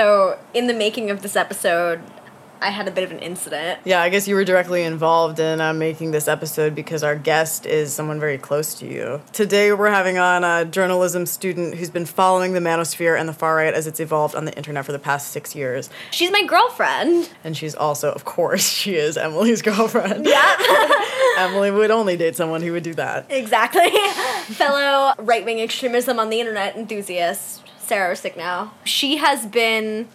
So, in the making of this episode, I had a bit of an incident. Yeah, I guess you were directly involved in uh, making this episode because our guest is someone very close to you. Today, we're having on a journalism student who's been following the manosphere and the far right as it's evolved on the internet for the past six years. She's my girlfriend. And she's also, of course, she is Emily's girlfriend. Yeah. Emily would only date someone who would do that. exactly. Fellow right wing extremism on the internet enthusiast, Sarah Rescigno. She has been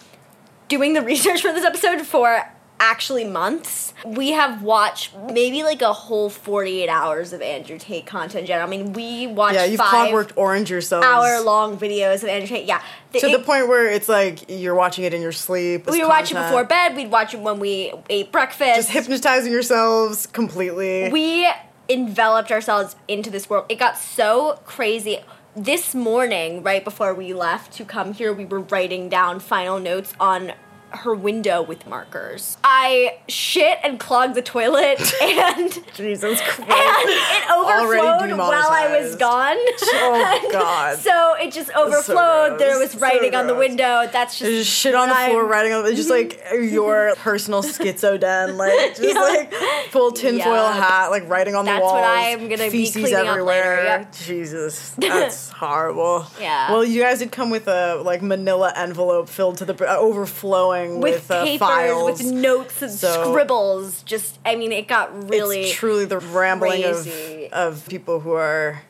doing the research for this episode for actually months. We have watched maybe like a whole 48 hours of Andrew Tate content in general. I mean, we watched Yeah, you've clockworked orange yourselves. hour long videos of Andrew Tate. Yeah. The- To the point where it's like you're watching it in your sleep. we would watch it before bed. We'd watch it when we ate breakfast. Just hypnotizing yourselves completely. we enveloped ourselves into this world. It got so crazy. This morning, right before we left to come here, we were writing down final notes on her window with markers. I shit and clogged the toilet and Jesus Christ. and it overflowed while I was gone. Oh, God. so it just overflowed. there was writing So on the window. That's just just shit on the floor, I'm- writing on the just like your personal schizo den, like just Yeah. like full tinfoil Yeah. hat, like writing on That's the walls. That's what I'm gonna be feces cleaning up everywhere. later, yep. Jesus, that's horrible. Yeah. Well, you guys did come with a like Manila envelope filled to the uh, overflowing with, with, uh, papers, files. with notes and So- scribbles. Just, I mean, it got really. it's truly the rambling of of people who are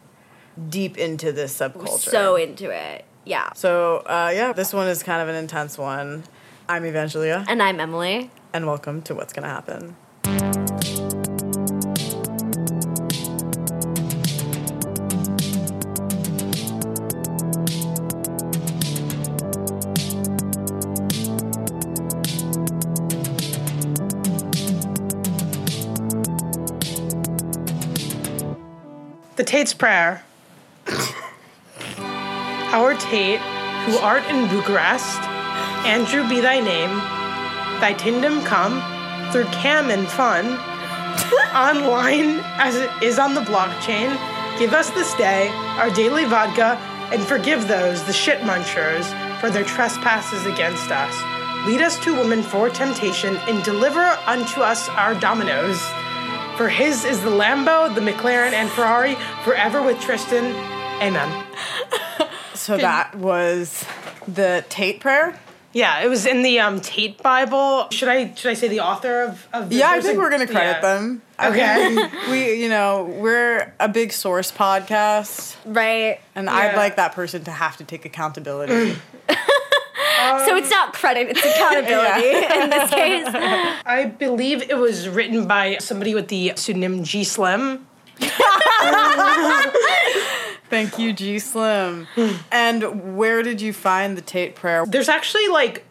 deep into this subculture. so into it. Yeah. So, uh, yeah, this one is kind of an intense one. I'm Evangelia, And I'm Emily. and welcome to What's Gonna Happen. Tate's Prayer. Our Tate, who art in Bucharest, Andrew be thy name, thy kingdom come, through cam and fun, online as it is on the blockchain, give us this day our daily vodka, and forgive those, the shit munchers, for their trespasses against us. Lead us to women for temptation, and deliver unto us our dominoes. For his is the Lambo, the McLaren, and Ferrari, forever with Tristan. Amen. So that was the Tate prayer. Yeah, it was in the um, Tate Bible. Should I should I say the author of, of the Yeah, I think a- we're gonna credit yeah. them. Okay. think we, you know, we're a big source podcast, Right. and I'd like that person to have to take accountability. so it's not credit, it's accountability in this case. I believe it was written by somebody with the pseudonym G Slim. Thank you, G Slim. and where did you find the Tate prayer? There's actually like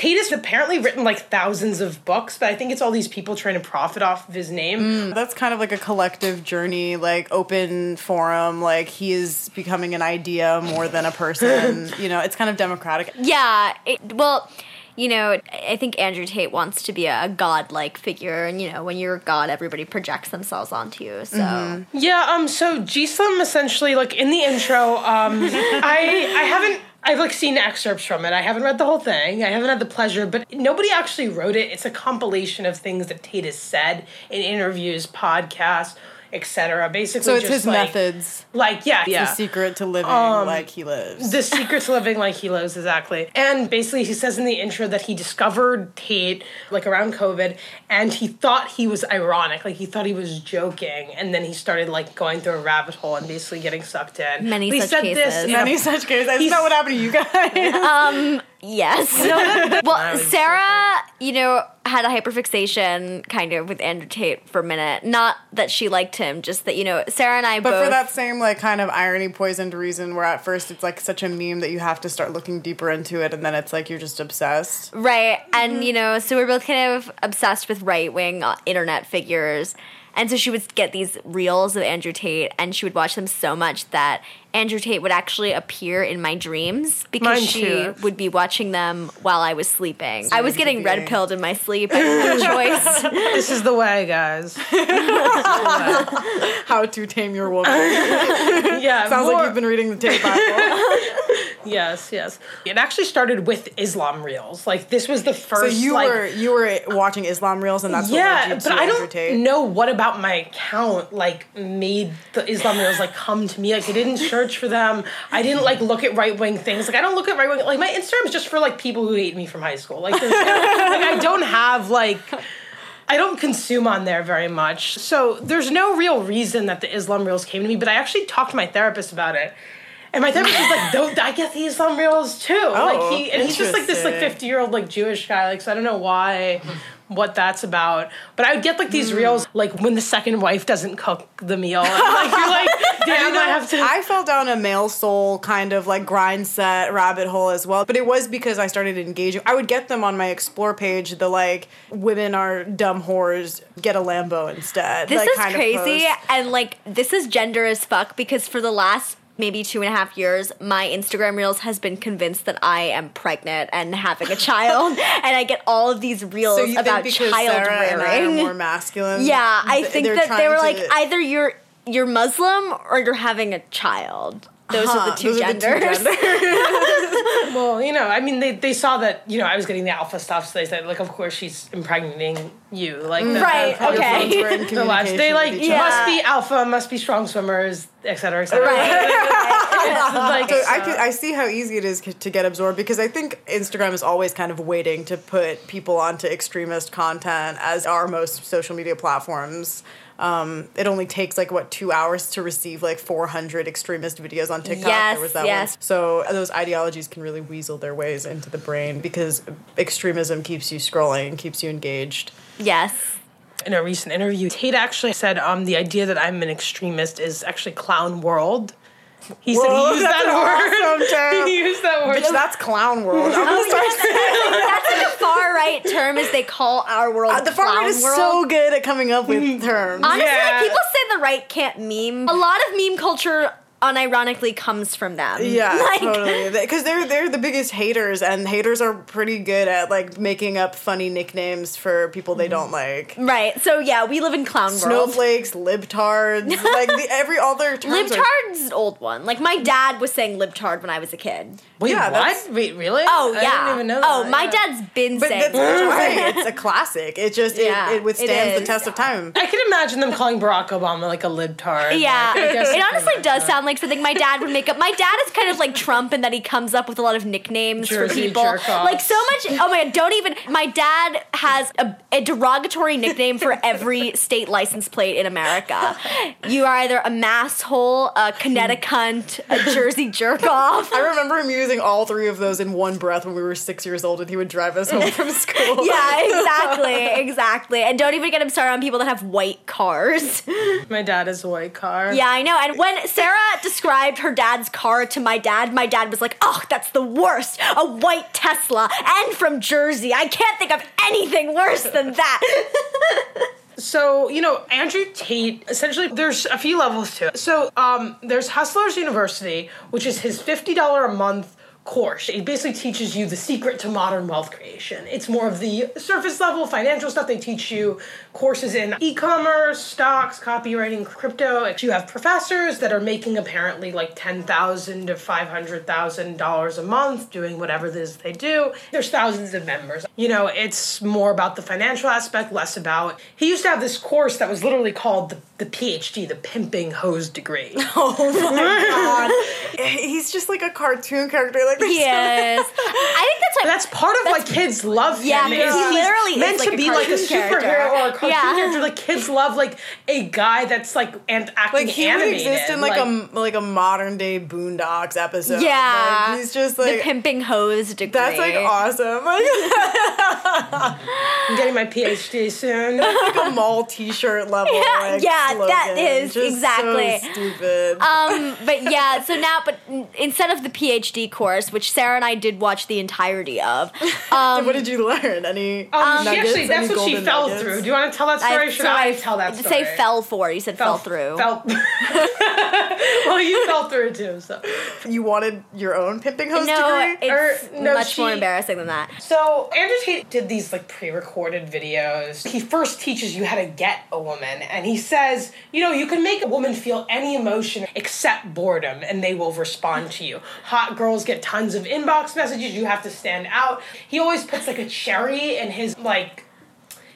Tate has apparently written like thousands of books, but I think it's all these people trying to profit off of his name. That's kind of like a collective journey, like open forum. Like he is becoming an idea more than a person. you know, it's kind of democratic. Yeah. It, well, you know, I think Andrew Tate wants to be a god-like figure, and you know, when you're a god, everybody projects themselves onto you. So Yeah, um, so G Slim essentially, like in the intro, um, I I haven't I've like seen excerpts from it. I haven't read the whole thing. I haven't had the pleasure, but nobody actually wrote it. It's a compilation of things that Tate has said in interviews, podcasts, etc. Basically, So it's just his like, methods. Like yeah, yeah. The secret to living Um, like he lives. The secret to living like he lives, exactly. And basically, he says in the intro that he discovered Tate like around COVID, and he thought he was ironic, like he thought he was joking, and then he started like going through a rabbit hole and basically getting sucked in. Many But he such said cases. in a- Many such cases. Isn't that what happened to you guys? Yes. well, Sarah, you know, had a hyperfixation kind of with Andrew Tate for a minute. Not that she liked him, just that you know, Sarah and I But both. for that same like kind of irony poisoned reason where at first it's like such a meme that you have to start looking deeper into it and then it's like you're just obsessed. Right. And, mm-hmm. you know, so we're both kind of obsessed with right wing uh, internet figures. And so she would get these reels of Andrew Tate and she would watch them so much that Andrew Tate would actually appear in my dreams because Mine she too. would be watching them while I was sleeping. I was getting red pilled in my sleep. I had no choice. this is the way, guys. How to Tame Your Woman. Yeah, Sounds more- like you've been reading the Tate Bible. Yes, yes. It actually started with Islam reels. Like this was the so first. you like, were you were watching Islam reels, and that's what yeah, led you but to I Andrew don't Tate. know what about my account like made the Islam reels like come to me. Like I didn't search for them. I didn't like look at right wing things. Like I don't look at right wing. Like my Instagram's just for like people who hate me from high school. Like, like I don't have like. I don't consume on there very much. So there's no real reason that the Islam reels came to me, but I actually talked to my therapist about it. And my therapist was like, "Don't I get the Islam reels too?" like he and he's just like this like 50 year old like Jewish guy. Like so I don't know why, what that's about. But I would get like these hmm. reels like when the second wife doesn't cook the meal. And, like you're like, damn, I have to. I fell down a male soul kind of like grind set rabbit hole as well, but it was because I started engaging. I would get them on my explore page. The like women are dumb whores. Get a Lambo instead. This like, is kind of crazy, post. and like this is gender as fuck because for the last maybe two and a half years, my Instagram reels has been convinced that I am pregnant and having a child, and I get all of these reels So you about child Sarah and I are rearing. more masculine? yeah, I th- think that they were like either you're you're Muslim or you're having a child. Those are Huh, the uh-huh. two those are the two genders. well, you know, I mean, they, they saw that you know I was getting the alpha stuff, so they said like, of course she's impregnating you, like the- Right, the- okay. Phones were in The lads, they like with Yeah. must be alpha, must be strong swimmers, et cetera, et cetera. right. like, So I could, I see how easy it is to get absorbed because I think Instagram is always kind of waiting to put people onto extremist content as are most social media platforms. Um, it only takes like what two hours to receive like 400 extremist videos on TikTok. Yes, there was that yes. one. So those ideologies can really weasel their ways into the brain because extremism keeps you scrolling and keeps you engaged. yes. in a recent interview, Tate actually said um, the idea that I'm an extremist is actually clown world. He said Whoa, he used that's that word. awesome he used that word. Bitch, that's clown world. I'm gonna start saying That's like a far right term as they call our world. Uh, the far right clown is world. so good at coming up with terms. Honestly, Yeah. like, people say the right can't meme. A lot of meme culture unironically comes from them. Yeah, Like, totally. Because they're they're the biggest haters, and haters are pretty good at like making up funny nicknames for people they don't like. Right. So yeah, we live in clown world. Snowflakes, libtards, like the, every other terms. are- Libtard's an old one. Like my dad was saying libtard when I was a kid. Wait, Yeah, what? Wait, really? Oh yeah. I yeah. didn't even know that. oh, that, my yeah. dad's been But saying. that's what saying. It's a classic. It just Yeah, it, it it withstands the is. test of time. I can imagine them calling Barack Obama like a libtard. Yeah, Like, I guess it honestly does sound like something my dad would make up. My dad is kind of like Trump in that he comes up with a lot of nicknames for people. jerk-offs. Like so much. Oh my god! Don't even. My dad has a, a derogatory nickname for every state license plate in America. You are either a masshole, a Connecticut, a Jersey jerk off. I remember him using all three of those in one breath when we were six years old, and he would drive us home from school. Yeah, exactly, exactly. And don't even get him started on people that have white cars. My dad is a white car. Yeah, I know. And when Sarah described her dad's car to my dad, my dad was like, "Oh, that's the worst. A white Tesla and from Jersey. I can't think of anything worse than that." So, you know, Andrew Tate, essentially, there's a few levels to it. So, um, there's Hustlers University, which is his $50 a month course. It basically teaches you the secret to modern wealth creation. It's more of the surface level financial stuff. They teach you courses in e commerce, stocks, copywriting, crypto. You have professors that are making apparently like 10,000 to $500,000 a month doing whatever it is they do. There's thousands of members. You know, it's more about the financial aspect, less about. He used to have this course that was literally called the, the PhD, the Pimping Hoes Degree. Oh my God. He's just like a cartoon character. Like this. yes, I think that's what. That's part of why kids love him. Yeah, is he he's literally is meant like to a be like a superhero character. or a cartoon Yeah. character. Like kids love like a guy that's like and acting Like he would animated. exist in like, a like a modern day Boondocks episode. yeah, Like, he's just the like pimping hoes degree. that's like awesome. I'm getting my PhD soon. That's like a mall T-shirt level. Yeah, like, yeah, slogan. is, Just exactly. So stupid. Um, but yeah, so now, but instead of the PhD course, which Sarah and I did watch the entirety of, um, what did you learn? Any Um, she nuggets? actually, that's Any what she fell nuggets? through. Do you want to tell that story? Should so I, tell that story? Say fell for. You said fell, through. Fell. well, you fell through too, so. You wanted your own pimping host no, degree? it's Or, no, much more embarrassing than that. So Andrew Tate did these like pre-recorded videos. He first teaches you how to get a woman, and he says, you know, you can make a woman feel any emotion except boredom, and they will respond to you. Hot girls get tons of inbox messages. You have to stand out. He always puts like a cherry in his like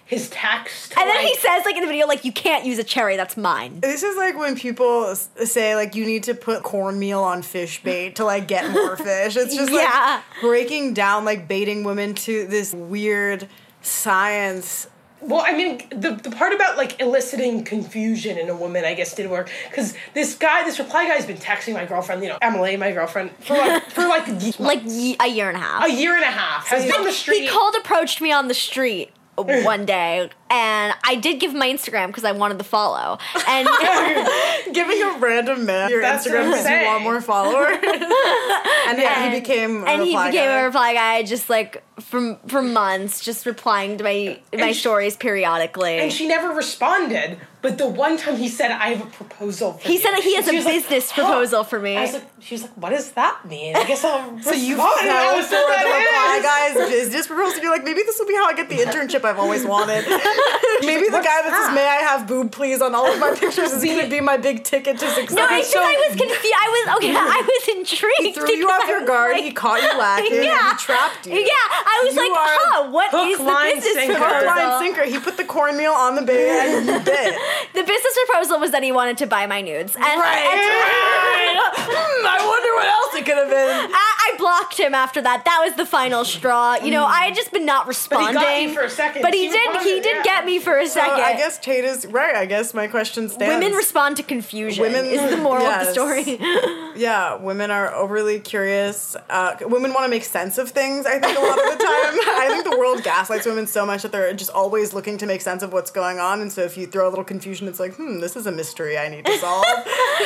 his text. And then he says, like in the video, like you can't use a cherry. That's mine. This is like when people s- say like you need to put cornmeal on fish bait to like get more fish. It's just Yeah. like breaking down like baiting women to this weird science. Well, I mean, the, the part about like eliciting confusion in a woman, I guess, did work because this guy, this reply guy, has been texting my girlfriend, you know, Emily, my girlfriend, for like for like Like a year and a half. a year and a half. Has been on the street. He cold approached me on the street one day, and I did give my Instagram because I wanted the follow. And Giving a random man your That's Instagram I'm because you want more followers. and yeah, he became a and he reply became guy. a reply guy just like from for months, just replying to my my she- stories periodically. and she never responded. But the one time he said, "I have a proposal," for He you," said that he has a like, business "Huh." proposal for me. I was like, she was like, "What does that mean?" I guess I'll. So you respond. fell I was for like, the reply "That is." guy's business proposal to be like, maybe this will be how I get the internship I've always wanted. maybe the guy that says, "May I have boob, please?" on all of my pictures is going to be my big ticket to success. no, it's just I was confused. I was okay. I was intrigued. He threw you off your guard. like- he caught you lacking. yeah, And he trapped you. Yeah, I was You like, huh, what hook, is the business sinker. Hook, line, sinker. He put the cornmeal on the bait and you bit. The business proposal was that he wanted to buy my nudes, and, Right. Hmm, I wonder what else it could have been. I, I blocked him after that. That was the final straw. You know, I had just been not he responding. got you for a second. But he She did. He did yeah. get me for a So second. I guess Tate is right. I guess my question stands. women respond to confusion. Women- is the moral yes. of the story. Yeah, women are overly curious. Uh, women want to make sense of things, I think, a lot of the time. I think the world gaslights women so much that they're just always looking to make sense of what's going on. And so if you throw a little confusion, it's like, hmm, this is a mystery I need to solve.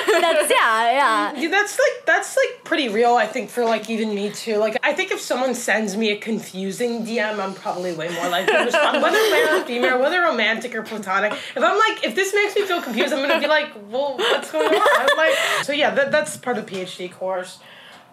That's yeah, yeah. Yeah, that's like that's like pretty real. I think for like even me too. Like I think if someone sends me a confusing DM, I'm probably way more likely to respond, whether male or female, whether romantic or platonic. If I'm like, if this makes me feel confused, I'm gonna be like, well, what's going on? I'm like, so yeah, that, that's part of the PhD course.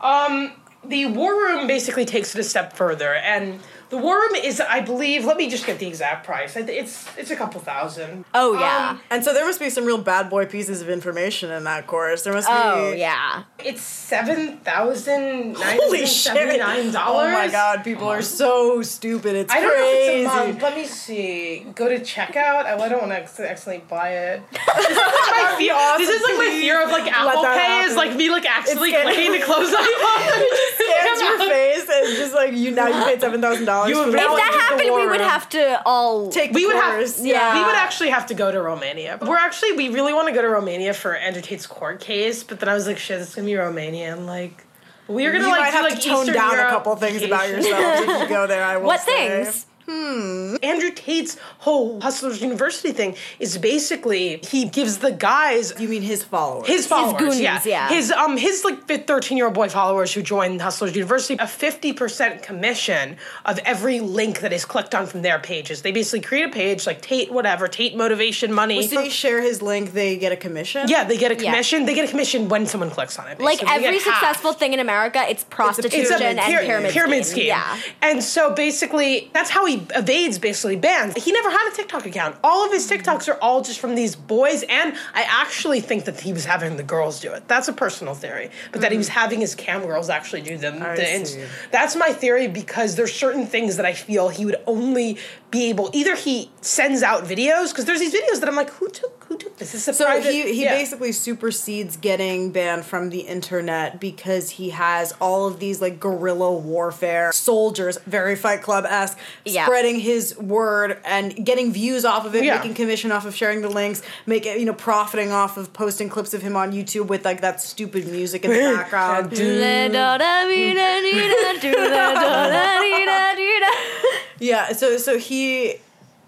Um, the war room basically takes it a step further, and the worm is, I believe, let me just get the exact price. It's it's a couple thousand. Oh yeah. Um, and so there must be some real bad boy pieces of information in that course. There must oh be. yeah. It's seven thousand nine Holy hundred shit! seventy nine dollars. Oh my god, people are so stupid. It's I don't crazy. know if it's a month. Let me see. Go to checkout. Oh, I don't want to acc- accidentally buy it. This is like my fear. awesome. This is like my fear of like Apple that Pay is happen. like me like actually It's clicking to close the Scans your face and just like you now you paid seven thousand dollars. You have If Well, that just happened, we would have to all take We the would have, course. yeah, we would actually have to go to Romania. We're actually, we really want to go to Romania for Andrew Tate's court case, but then I was like, shit, it's gonna be Romania, and like, we are gonna you like might do have like to tone Eastern down Europe a couple things about vacation. yourself if you go there. I will What say. things? Andrew Tate's whole Hustlers University thing is basically he gives the guys You mean his followers? his followers, goonies, yeah. yeah. his um his like thirteen year old boy followers who join Hustlers University a fifty percent commission of every link that is clicked on from their pages. They basically create a page like Tate whatever Tate motivation money. So they share his link, they get a commission. yeah, they get a Yeah. commission. They get a commission when someone clicks on it. like basically. They every get half. successful thing in America, it's prostitution It's a and pyramid, pyramid, scheme. Yeah. And so basically, that's how he evades basically bans. He never had a TikTok account. All of his TikToks are all just from these boys, and I actually think that he was having the girls do it. That's a personal theory, but that he was mm-hmm. having his cam girls actually do them. The ins- that's my theory because there's certain things that I feel he would only be able. Either he sends out videos because there's these videos that I'm like, who took who took this? Is this a So private? he, he Yeah. basically supersedes getting banned from the internet because he has all of these like guerrilla warfare soldiers, very Fight Club esque, Yeah. Spreading his word and getting views off of it, Yeah. making commission off of sharing the links, make it you know profiting off of posting clips of him on YouTube with like that stupid music in the background. Yeah, so so he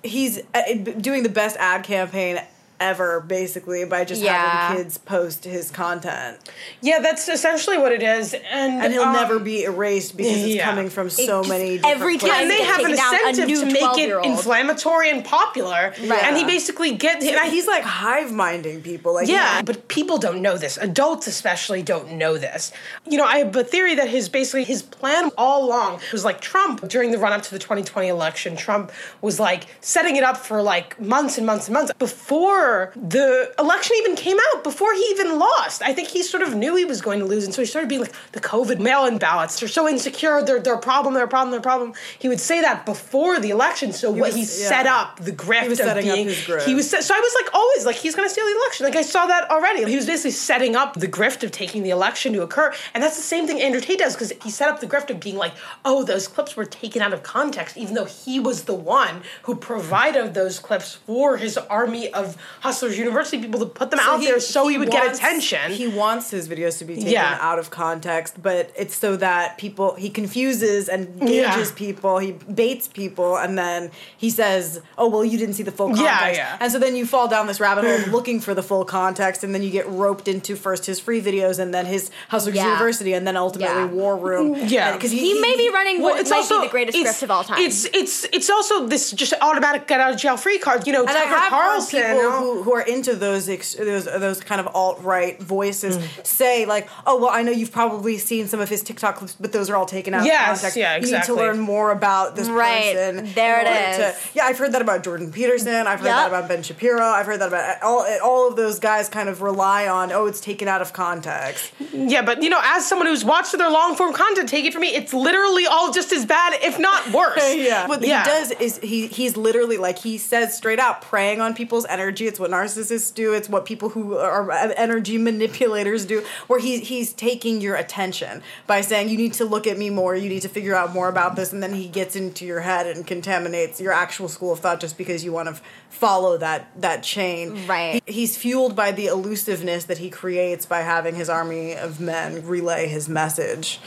he's uh, doing the best ad campaign ever, basically, by just Yeah. having kids post his content. Yeah, that's essentially what it is, and And he'll um, never be erased because it's yeah. coming from so just many different every places. time and they have an taken down, a incentive to make it inflammatory and popular, Right. and he basically gets. And I, He's like hive minding people. Like Yeah, but people don't know this. Adults especially don't know this. You know, I have a theory that his basically his plan all along was like Trump during the run up to the 2020 election. Trump was like setting it up for like months and months and months before the election even came out, before he even lost. I think he sort of knew he was going to lose, and so he started being like the COVID mail-in ballots. They're so insecure. They're they're a problem. They're a problem. They're a problem. He would say that before the election. So what was- he yeah. set up the grift was of setting up being he was so I was like always like he's going to steal the election. Like I saw that already. He was basically setting up the grift of taking the election to occur, and that's the same thing Andrew Tate does because he set up the grift of being like, oh, those clips were taken out of context, even though he was the one who provided those clips for his army of Hustlers University people to put them out there so he, would get attention. He wants his videos to be taken Yeah. out of context, but it's so that people he confuses and Yeah. people, he baits people, and then he says, "Oh well, you didn't see the full Yeah, context," yeah. and so then you fall down this rabbit hole looking for the full context, and then you get roped into first his free videos, and then his Hustlers Yeah. University, and then ultimately Yeah. War Room. Mm, yeah. because He may be running what might be the greatest it's- script of all time. It's it's it's also this just automatic get out of jail free card. You know, And I Tucker have heard Carlson. people who, who are into those ex- those those kind of alt right voices mm. say like, "Oh well, I know you've probably seen some of his TikTok clips, but those are all taken out Yes, of context. yeah, You need exactly. to learn more about this Right, person." there in it order to- yeah, I've heard that about Jordan Peterson. I've heard Yep. that about Ben Shapiro. I've heard that about eh, all eh, all of those guys. Kind of rely on, "Oh, it's taken out of context." Yeah, but you know, as someone who's watched their long form content, take it from me, it's literally all just as bad, if not worse. yeah. What Yeah. he does is he he's literally like he says straight out preying on people's energy. It's what narcissists do. It's what people who are energy manipulators do. Where he he's taking your attention by saying you need to look at me more. You need to figure out more about this, and then he gets into your head and contaminates your actual school of thought just because you want to follow that that chain. Right. He- he's fueled by the elusiveness that he creates by having his army of men relay his message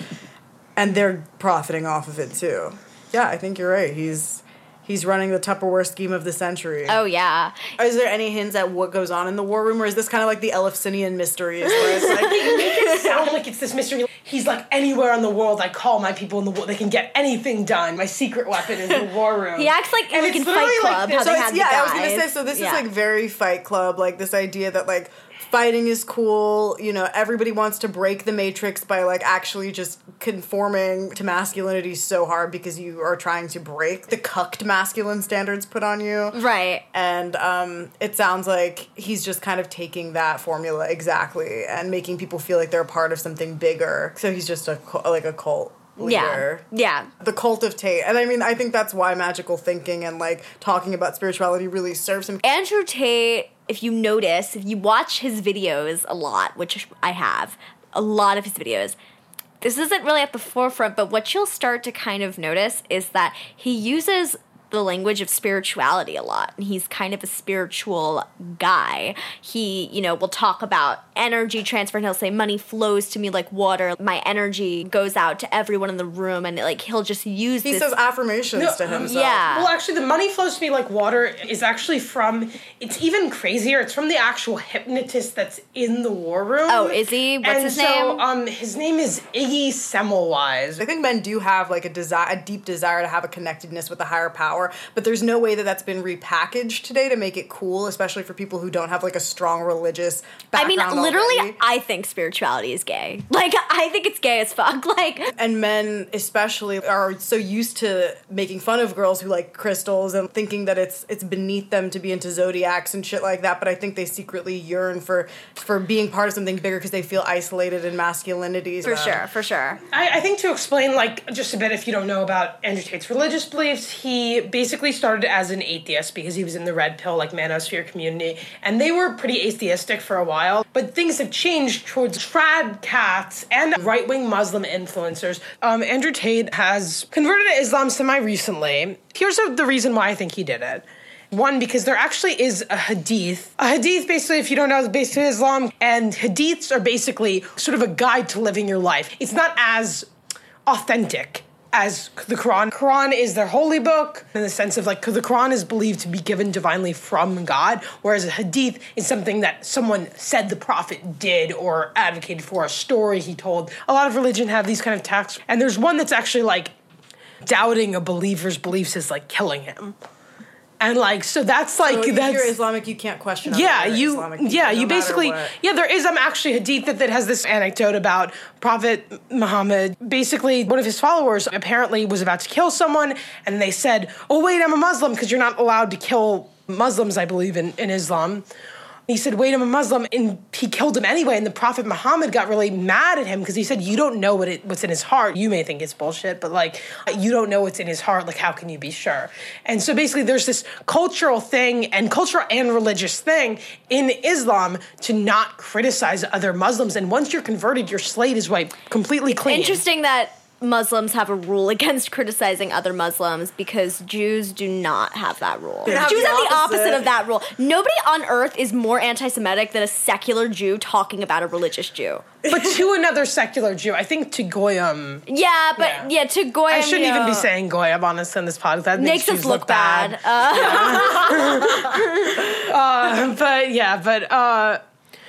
and they're profiting off of it too. Yeah, I think you're right. He's he's running the Tupperware scheme of the century. oh yeah. Is there any hints at what goes on in the war room, or is this kind of like the Eleusinian mysteries, where it's like It sound like it's this mystery. He's like anywhere in the world. I call my people in the war. They can get anything done. My secret weapon is the war room. He acts like And like in it's literally Fight like Club, this- how so they had yeah, the I was gonna say so. This Yeah. is like very Fight Club, like this idea that like fighting is cool. You know, everybody wants to break the matrix by like actually just conforming to masculinity so hard because you are trying to break the cucked masculine standards put on you. right. and um, it sounds like he's just kind of taking that formula exactly and making people feel like they're a part of something bigger. So he's just a like a cult Yeah. leader. Yeah. The cult of Tate, and I mean, I think that's why magical thinking and like talking about spirituality really serves him. Andrew Tate, if you notice, if you watch his videos a lot, which I have, a lot of his videos, this isn't really at the forefront, but what you'll start to kind of notice is that he uses the language of spirituality a lot. And he's kind of a spiritual guy. He, you know, will talk about energy transfer and he'll say, Money flows to me like water. My energy goes out to everyone in the room. And like, he'll just use He this. says affirmations No, to himself. yeah. Well, actually, the money flows to me like water is actually from. It's even crazier. It's from the actual hypnotist that's in the war room. Oh, is he? What's and his so, name? Um, his name is Iggy Semmelweis. I think men do have like a desire, a deep desire to have a connectedness with a higher power, but there's no way that that's been repackaged today to make it cool, especially for people who don't have like a strong religious I mean, literally, already. I think spirituality is gay. Like, I think it's gay as fuck. Like, and men especially are so used to making fun of girls who like crystals and thinking that it's it's beneath them to be into zodiacs and shit like that but i think they secretly yearn for for being part of something bigger because they feel isolated in masculinity for sure, for sure. I, I think to explain, like, just a bit if you don't know about Andrew Tate's religious beliefs, he basically started as an atheist because he was in the red pill, like, manosphere community, and they were pretty atheistic for a while. But things have changed towards trad cats and right wing Muslim influencers. Um, Andrew Tate has converted to Islam semi recently. Here's the reason why I think he did it. One, because there actually is a hadith. A hadith, basically, if you don't know, is based in Islam, and hadiths are basically sort of a guide to living your life. It's not as authentic as the Quran. Quran is their holy book in the sense of like the Quran is believed to be given divinely from God, whereas a hadith is something that someone said the prophet did or advocated for, a story he told. A lot of religion have these kind of texts, and there's one that's actually like doubting a believer's beliefs is like killing him. And like so that's like So if that's you're Islamic, you can't question. yeah, you Islamic people, yeah, no you matter basically yeah, there is um actually hadith that, that has this anecdote about Prophet Muhammad. Basically, one of his followers apparently was about to kill someone, and they said, "Oh wait, I'm a Muslim because you're not allowed to kill Muslims, I believe in in Islam." He said, Wait, I'm a Muslim. And he killed him anyway. And the Prophet Muhammad got really mad at him because he said, You don't know what it, what's in his heart. You may think it's bullshit, but like, you don't know what's in his heart. Like, how can you be sure? And so basically, there's this cultural thing and cultural and religious thing in Islam to not criticize other Muslims. And once you're converted, your slate is wiped completely clean. Interesting that Muslims have a rule against criticizing other Muslims because Jews do not have that rule. Have Jews the have the opposite of that rule. Nobody on earth is more anti-Semitic than a secular Jew talking about a religious Jew. But to another secular Jew, I think to Goyim, Yeah, but Yeah. yeah, to Goyim, I shouldn't you even be know, saying Goyim on this on this podcast. That makes, makes us Jews look, bad. Uh, but yeah, but uh,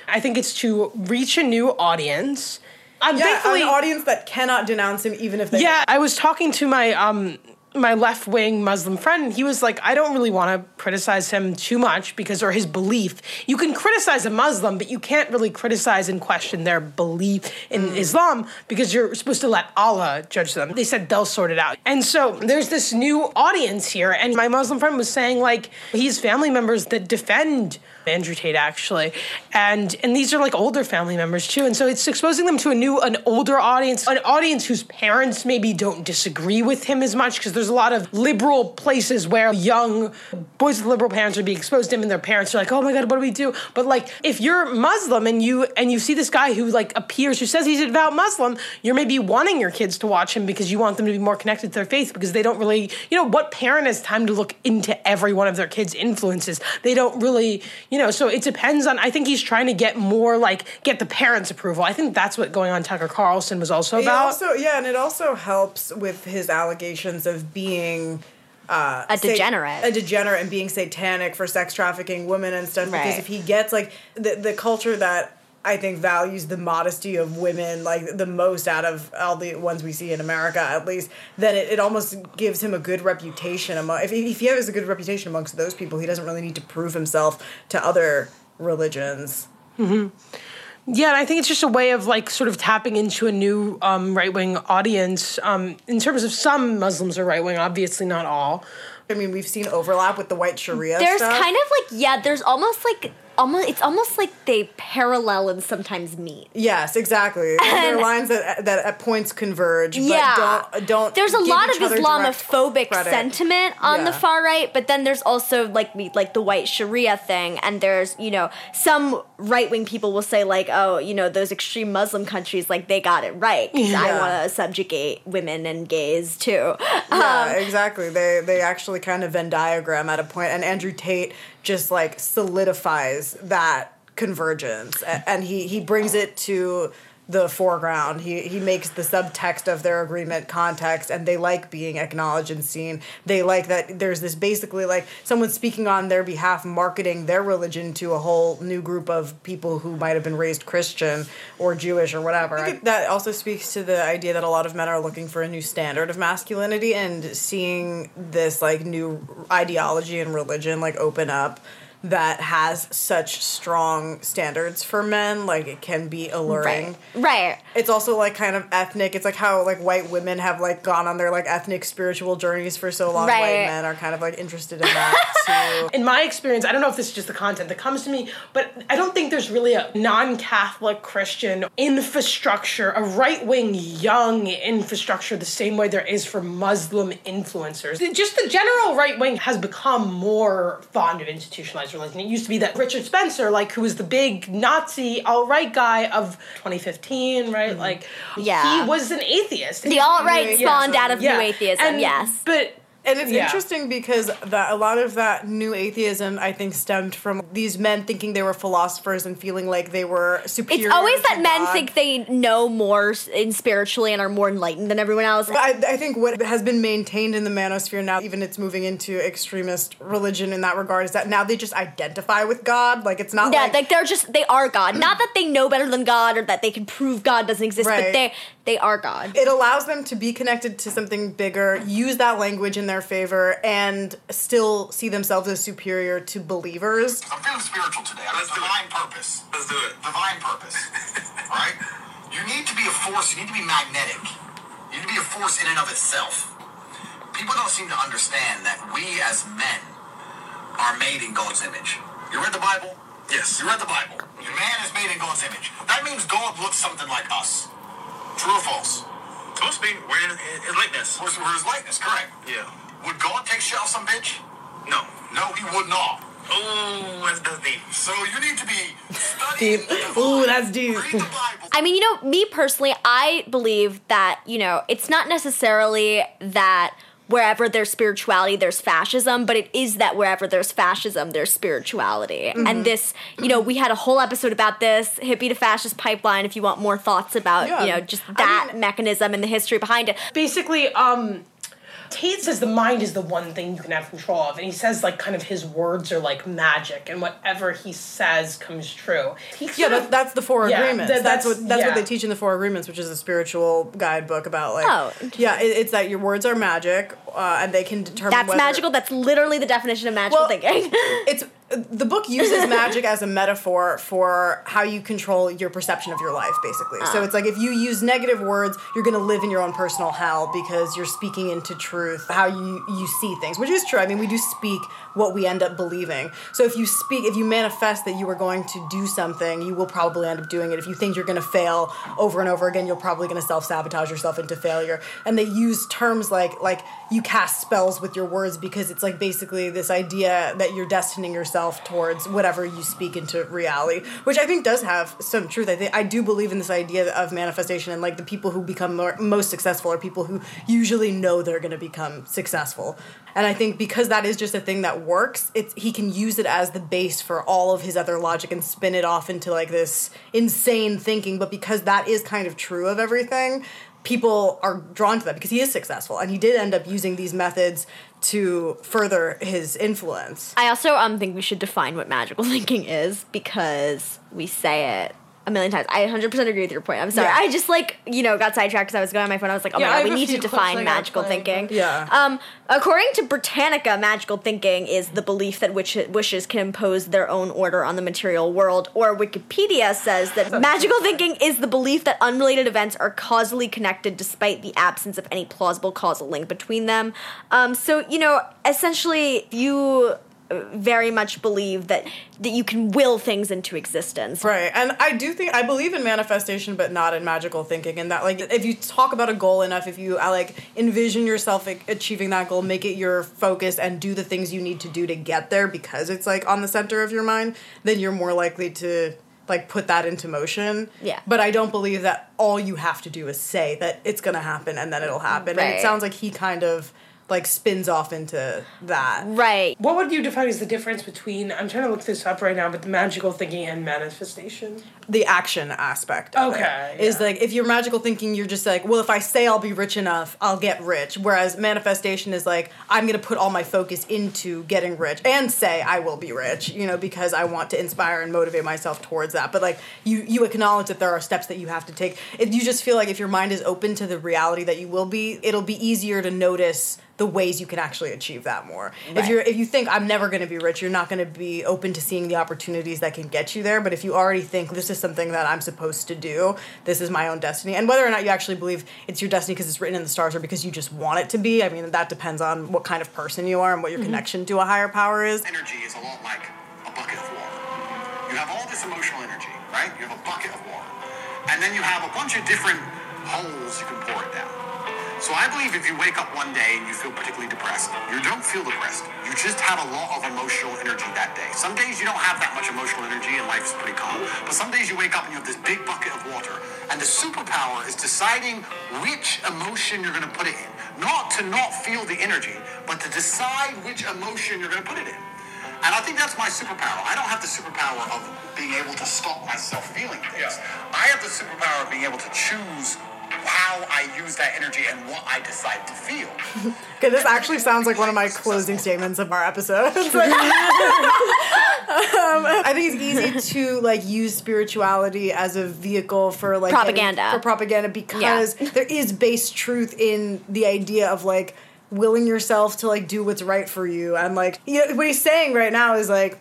I think it's to reach a new audience. I'm Yeah, thankfully an audience that cannot denounce him, even if they. Yeah, I was talking to my um my left wing Muslim friend, and he was like, I don't really want to criticize him too much because, or his belief. You can criticize a Muslim, but you can't really criticize and question their belief in Islam because you're supposed to let Allah judge them. They said they'll sort it out. And so there's this new audience here, and my Muslim friend was saying, like, he's family members that defend Andrew Tate actually, and and these are like older family members too, and so it's exposing them to a new, an older audience, an audience whose parents maybe don't disagree with him as much because there's a lot of liberal places where young boys with liberal parents are being exposed to him, and their parents are like, oh my god, what do we do? But like if you're Muslim and you and you see this guy who like appears who says he's a devout Muslim, you're maybe wanting your kids to watch him because you want them to be more connected to their faith because they don't really, you know, what parent has time to look into every one of their kids' influences? They don't really, you know, so it depends on. I think he's trying to get more like get the parents' approval. I think that's what going on Tucker Carlson was also about. also, yeah, and it also helps with his allegations of being uh, A sa- degenerate. a degenerate, and being satanic for sex trafficking women and stuff. Because if he gets like the the culture that I think values the modesty of women like the most out of all the ones we see in America, at least, then it, it almost gives him a good reputation. Among if if he has a good reputation amongst those people, he doesn't really need to prove himself to other religions. Yeah, and I think it's just a way of like sort of tapping into a new um, right wing audience. Um, in terms of some Muslims are right wing, obviously not all. I mean, we've seen overlap with the white Sharia. there's stuff. kind of like yeah, there's almost like almost it's almost like they parallel and sometimes meet. Yes, exactly. there are lines that that at points converge, but yeah, don't don't. There's a lot of Islamophobic sentiment on the far right, but then there's also like like the white Sharia thing, and there's you know some right wing people will say like, oh, you know those extreme Muslim countries like they got it right 'cause I Yeah. want to subjugate women and gays too. Yeah, Um, exactly. They they actually kind of Venn diagram at a point, and Andrew Tate just like solidifies that convergence, and he he brings it to the foreground. He he makes the subtext of their agreement context, and they like being acknowledged and seen. They like that there's this basically like someone speaking on their behalf, marketing their religion to a whole new group of people who might have been raised Christian or Jewish or whatever. I think that also speaks to the idea that a lot of men are looking for a new standard of masculinity and seeing this like new ideology and religion like open up that has such strong standards for men like it can be alluring right, right. it's also like kind of ethnic it's like how like white women have like gone on their like ethnic spiritual journeys for so long Right. white men are kind of like interested in that too In my experience, I don't know if this is just the content that comes to me, but I don't think there's really a non Catholic Christian infrastructure, a right wing young infrastructure, the same way there is for Muslim influencers. Just the general right wing has become more fond of institutionalized religion. It used to be that Richard Spencer, like, who was the big Nazi alt right guy of 2015, right? Mm-hmm. Like, Yeah. he was an atheist. The alt right spawned atheism. out of new atheism. And- yes. But And it's Yeah. interesting because that a lot of that new atheism, I think, stemmed from these men thinking they were philosophers and feeling like they were superior. It's always that men think they know more in spiritually and are more enlightened than everyone else. But I, I think what has been maintained in the manosphere now, even it's moving into extremist religion in that regard, is that now they just identify with God. Like it's not Yeah, like, like they're just they are God. Not that they know better than God or that they can prove God doesn't exist, Right. but they they are God. it allows them to be connected to something bigger, use that language in their favor, and still see themselves as superior to believers. I'm feeling spiritual today. I have Let's do divine purpose. Let's do it. Divine purpose. right? You need to be a force. You need to be magnetic. You need to be a force in and of itself. People don't seem to understand that we as men are made in God's image. You read the Bible? Yes. You read the Bible. Man is made in God's image. That means God looks something like us. True or false? Supposed to be wearing his likeness. We're, we're his likeness, correct. Yeah. Would God take shit off some bitch? No. No, he would not. Oh, that's, that's deep. So you need to be studying. Deep. Ooh, that's deep. Read the Bible. I mean, you know, me personally, I believe that, you know, it's not necessarily that wherever there's spirituality, there's fascism, but it is that wherever there's fascism, there's spirituality. Mm-hmm. And this, you know, we had a whole episode about this hippie to fascist pipeline if you want more thoughts about, Yeah. you know, just I that mean- mechanism and the history behind it. basically um Tate says the mind is the one thing you can have control of, and he says like kind of his words are like magic, and whatever he says comes true. He Yeah, sort of- that's, that's the Four Yeah, Agreements. th- that's, that's- what that's what they teach in the Four Agreements, which is a spiritual guidebook about like. Oh, yeah, it, it's that your words are magic, uh, and they can determine. That's whether- magical. That's literally the definition of magical Well, thinking. It's the book uses magic as a metaphor for how you control your perception of your life, basically. Ah. So it's like if you use negative words, you're going to live in your own personal hell because you're speaking into truth, how you you see things, which is true. I mean, we do speak what we end up believing. So if you speak, if you manifest that you are going to do something, you will probably end up doing it. If you think you're going to fail over and over again, you're probably going to self sabotage yourself into failure. And they use terms like like you cast spells with your words because it's like basically this idea that you're destining yourself towards whatever you speak into reality, which I think does have some truth. I think I do believe in this idea of manifestation and like the people who become more, most successful are people who usually know they're going to become successful. And I think because that is just a thing that works, it's he can use it as the base for all of his other logic and spin it off into like this insane thinking. But because that is kind of true of everything, people are drawn to that because he is successful and he did end up using these methods to further his influence. I also um think we should define what magical thinking is because we say it a million times. I 100% agree with your point. I'm sorry. Yeah. I just like, you know, got sidetracked because I was going on my phone. I was like, oh Yeah, my god, we need to define magical thinking. Yeah. Um, according to Britannica, magical thinking is the belief that witch- wishes can impose their own order on the material world. Or Wikipedia says that magical thinking is the belief that unrelated events are causally connected despite the absence of any plausible causal link between them. Um, so, you know, essentially, you very much believe that that you can will things into existence. Right. And I do think I believe in manifestation but not in magical thinking and that like if you talk about a goal enough if you uh, like envision yourself achieving that goal make it your focus and do the things you need to do to get there because it's like on the center of your mind then you're more likely to like put that into motion. Yeah. But I don't believe that all you have to do is say that it's going to happen and then it'll happen. And it sounds like he kind of like spins off into that. Right. What would you define as the difference between? I'm trying to look this up right now, but the magical thinking and manifestation. The action aspect of Okay, it is yeah. like if you're magical thinking you're just like well if i say i'll be rich enough i'll get rich whereas manifestation is like i'm gonna put all my focus into getting rich and say i will be rich you know because i want to inspire and motivate myself towards that but like you you acknowledge that there are steps that you have to take if you just feel like if your mind is open to the reality that you will be it'll be easier to notice the ways you can actually achieve that more. If you're if you think I'm never going to be rich, you're not going to be open to seeing the opportunities that can get you there. But if you already think this is something that I'm supposed to do, this is my own destiny, and whether or not you actually believe it's your destiny because it's written in the stars or because you just want it to be, I mean that depends on what kind of person you are and what your mm-hmm. connection to a higher power is. Energy is a lot like a bucket of water. You have all this emotional energy, right? You have a bucket of water. And then you have a bunch of different holes you can pour it down. So I believe if you wake up one day and you feel particularly depressed, you don't feel depressed. You just have a lot of emotional energy that day. Some days you don't have that much emotional energy and life's pretty calm. But some days you wake up and you have this big bucket of water. And the superpower is deciding which emotion you're going to put it in. not to not feel the energy, but to decide which emotion you're going to put it in. And I think that's my superpower. I don't have the superpower of being able to stop myself feeling things. I have the superpower of being able to choose how I use that energy and what I decide to feel. Okay, this actually sounds like one of my closing statements of our episode. um, I think it's easy to like use spirituality as a vehicle for like getting- Propaganda. for propaganda because there is base truth in the idea of like willing yourself to like do what's right for you and like you know what he's saying right now is like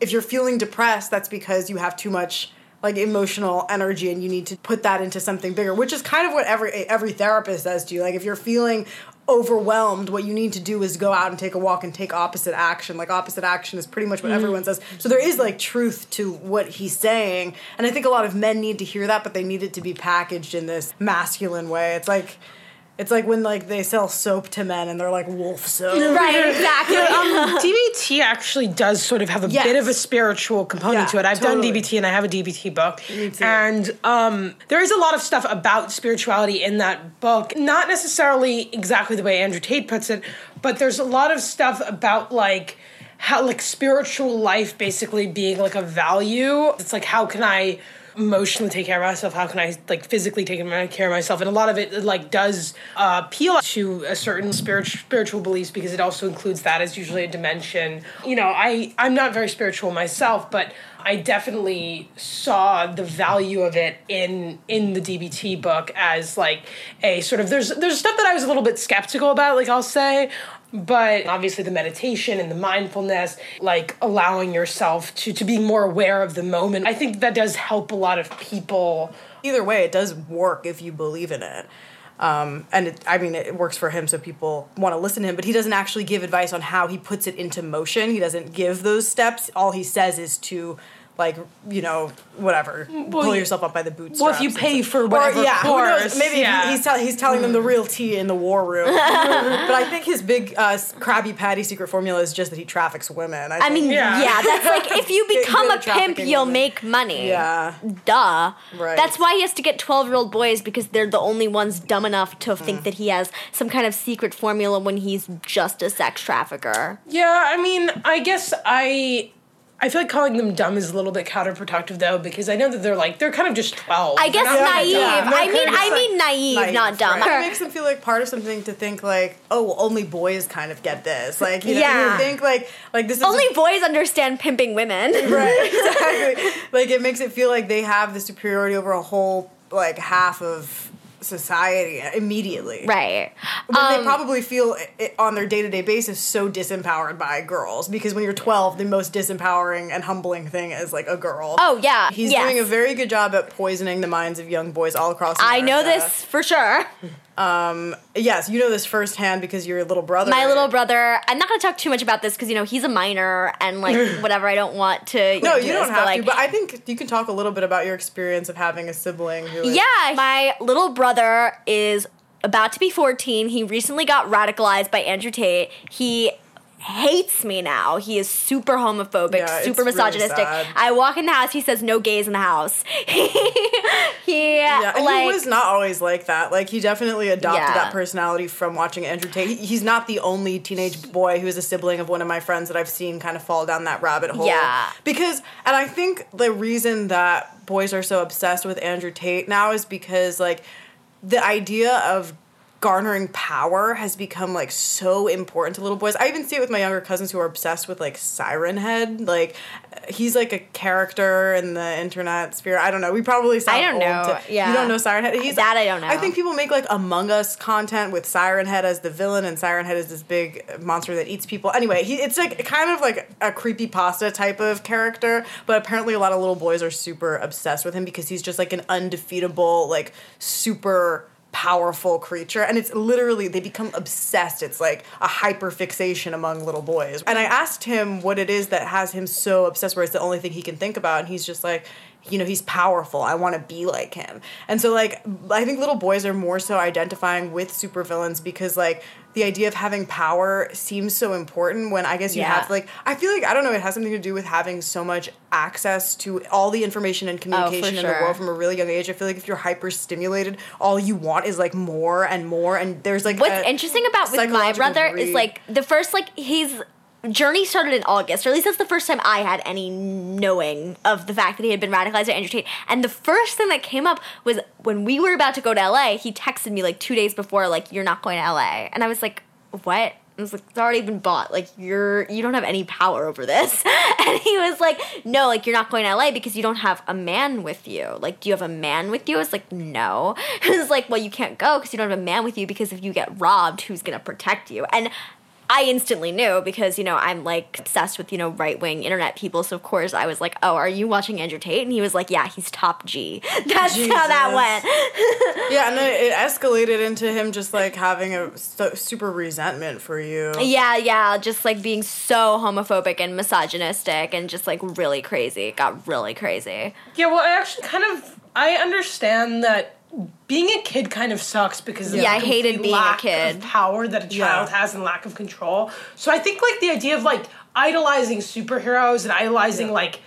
if you're feeling depressed that's because you have too much like emotional energy and you need to put that into something bigger which is kind of what every every therapist does to you. Like if you're feeling overwhelmed what you need to do is go out and take a walk and take opposite action. Like opposite action is pretty much what mm-hmm. everyone says. So there is like truth to what he's saying and i think a lot of men need to hear that but they need it to be packaged in this masculine way. It's like it's like when like they sell soap to men and they're like wolf soap Right, exactly. DBT actually does sort of have a Yes. bit of a spiritual component Yeah, to it. I've totally. done DBT and I have a DBT book. Me too. And um, there is a lot of stuff about spirituality in that book. Not necessarily exactly the way Andrew Tate puts it, but there's a lot of stuff about like how like spiritual life basically being like a value. It's like how can I emotionally take care of myself how can i like physically take care of myself? And a lot of it like does uh, appeal to a certain spiritual spiritual beliefs because it also includes that as usually a dimension. You know i i'm not very spiritual myself but i definitely saw the value of it in in the dbt book as like a sort of there's there's stuff that i was a little bit skeptical about like i'll say but obviously the meditation and the mindfulness like allowing yourself to to be more aware of the moment i think that does help a lot of people either way, it does work if you believe in it. Um, and it, I mean, it works for him, so people want to listen to him. But he doesn't actually give advice on how he puts it into motion. He doesn't give those steps. All he says is to, like, you know, whatever, pull yourself up by the bootstraps. well, if you pay for whatever or, yeah, who knows? course, Maybe yeah. he, he's, tell, he's telling them the real tea in the war room. but I think his big uh, Krabby Patty secret formula is just that he traffics women. I, I mean, yeah. Yeah. that's like if you become a pimp, you'll women. make money. yeah. Duh. Right. That's why he has to get 12 year old boys because they're the only ones dumb enough to Mm. think that he has some kind of secret formula when he's just a sex trafficker. yeah i mean i guess i i feel like calling them dumb is a little bit counterproductive though because i know that they're like they're kind of just 12 I guess They're naive. dumb. I mean, I just, mean naive, naive, not dumb. right. It makes them feel like part of something to think like, oh, well, only boys kind of get this. Like, you know, Yeah. you think like like this is Only boys understand pimping women. right exactly. like it makes it feel like they have the superiority over a whole like half of society immediately. Right. But Um, they probably feel it, on their day to day basis so disempowered by girls because when you're 12, the most disempowering and humbling thing is like a girl. Oh, yeah. He's yes. doing a very good job at poisoning the minds of young boys all across. I know this for sure. Um, yes, you know this firsthand because you're your little brother. My little brother. I'm not going to talk too much about this because you know he's a minor and like whatever. I don't want to. No, do you don't but, have like, to. But I think you can talk a little bit about your experience of having a sibling who. Is, Yeah, my little brother is about to be 14. He recently got radicalized by Andrew Tate. He hates me now. He is super homophobic, Yeah, super misogynistic. sad. I walk in the house, he says no gays in the house. he Yeah, like he was not always like that. Like he definitely adopted Yeah. that personality from watching Andrew Tate. He's not the only teenage boy who is a sibling of one of my friends that I've seen kind of fall down that rabbit hole. Yeah. Because and I think the reason that boys are so obsessed with Andrew Tate now is because like the idea of garnering power has become like so important to little boys. I even see it with my younger cousins who are obsessed with like Siren Head. Like he's like a character in the internet sphere. I don't know. We probably sound I don't know. to- Yeah. You don't know Siren Head? He's That I don't know. I think people make like Among Us content with Siren Head as the villain and Siren Head is this big monster that eats people. Anyway, he it's like kind of like a creepy pasta type of character, but apparently a lot of little boys are super obsessed with him because he's just like an undefeatable like super powerful creature. And it's literally they become obsessed. It's like a hyper fixation among little boys. And i asked him what it is that has him so obsessed where it's the only thing he can think about. And he's just like you know, he's powerful. I want to be like him. And so like I think little boys are more so identifying with supervillains because like the idea of having power seems so important when I guess you Yeah. have like I feel like I don't know, it has something to do with having so much access to all the information and oh, communication in the world from a really young age. I feel like if you're hyper stimulated, all you want is like more and more and there's like What's interesting about with my brother is like the first like his journey started in August, or at least that's the first time I had any knowing of the fact that he had been radicalized by Andrew Tate. And the first thing that came up was when we were about to go to LA, he texted me like two days before, like, you're not going to LA. And I was like, what? I was like, it's already been bought. Like, you're you don't have any power over this. And he was like, no, like you're not going to LA because you don't have a man with you. Like, do you have a man with you? I was like, no. He was like, well, you can't go because you don't have a man with you because if you get robbed, who's gonna protect you? And I instantly knew because you know I'm like obsessed with you know right wing internet people. So of course I was like, "Oh, are you watching Andrew Tate?" And he was like, "Yeah, he's top G." That's how that went. Yeah, and then it escalated into him just like having a so, super resentment for you. Yeah, yeah, just like being so homophobic and misogynistic and just like really crazy. It got really crazy. Yeah, well, I actually kind of I understand that being a kid kind of sucks because of Yeah, I hated being a kid. of power that a child Yeah. has and lack of control. So I think like the idea of like idolizing superheroes and idolizing like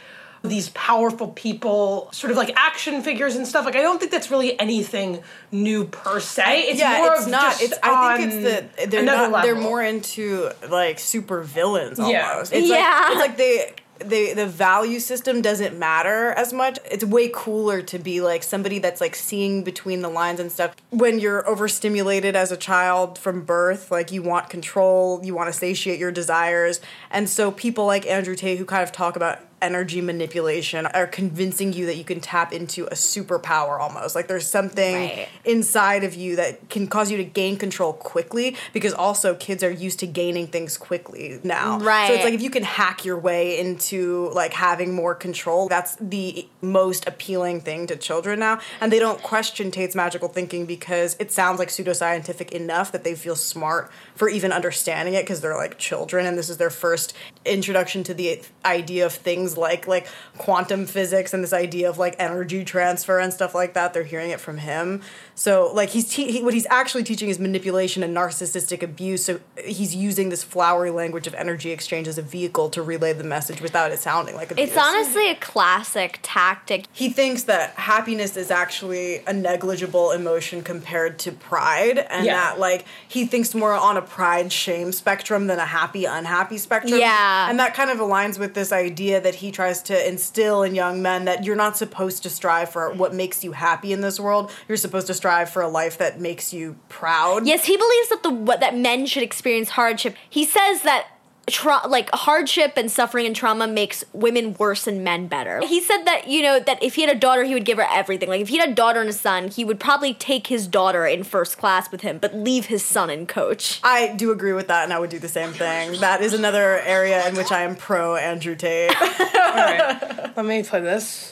these powerful people, sort of like action figures and stuff. Like I don't think that's really anything new per se. It's yeah, more it's of not. just It's. I think it's that they're not. They're more into like super villains Yeah. almost. It's Yeah. Like, it's like they. They, the value system doesn't matter as much. It's way cooler to be like somebody that's like seeing between the lines and stuff. When you're overstimulated as a child from birth, like you want control, you want to satiate your desires. And so people like Andrew Tate who kind of talk about energy manipulation are convincing you that you can tap into a superpower almost. Like there's something Right. inside of you that can cause you to gain control quickly because also kids are used to gaining things quickly now. Right. So it's like if you can hack your way into like having more control, that's the most appealing thing to children now. And they don't question Tate's magical thinking because it sounds like pseudoscientific enough that they feel smart for even understanding it because they're like children and this is their first introduction to the idea of things like like quantum physics and this idea of like energy transfer and stuff like that. They're hearing it from him. So like he's te- he, what he's actually teaching is manipulation and narcissistic abuse. So he's using this flowery language of energy exchange as a vehicle to relay the message without it sounding like abuse. It's honestly a classic tactic. he thinks that happiness is actually a negligible emotion compared to pride and Yeah. that like he thinks more on a pride shame spectrum than a happy unhappy spectrum Yeah. and that kind of aligns with this idea that he tries to instill in young men that you're not supposed to strive for what makes you happy in this world you're supposed to strive for a life that makes you proud Yes, he believes that the what, that men should experience hardship. He says that tra- like hardship and suffering and trauma makes women worse and men better. He said that you know that if he had a daughter, he would give her everything. Like if he had a daughter and a son, he would probably take his daughter in first class with him, but leave his son in coach. I do agree with that, and I would do the same thing. That is another area in which I am pro Andrew Tate. All right, let me play this.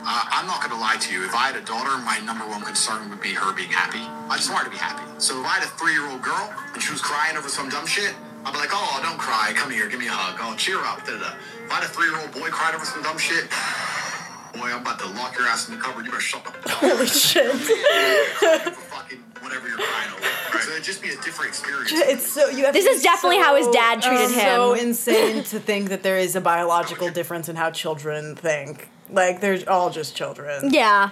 Uh, I'm not going to lie to you. If I had a daughter, my number one concern would be her being happy. I just want her to be happy. So if I had a three-year-old girl and she was crying over some dumb shit, I'd be like, oh, don't cry. Come here. Give me a hug. Oh, cheer up. Da-da-da. If I had a three-year-old boy cried over some dumb shit, boy, I'm about to lock your ass in the cupboard. You better shut the fuck up. Holy shit. fucking whatever you're crying over. Right? So it'd just be a different experience. It's so you have This is be definitely how his dad treated him. So insane to think that there is a biological difference in how children think. Like they're all just children. Yeah.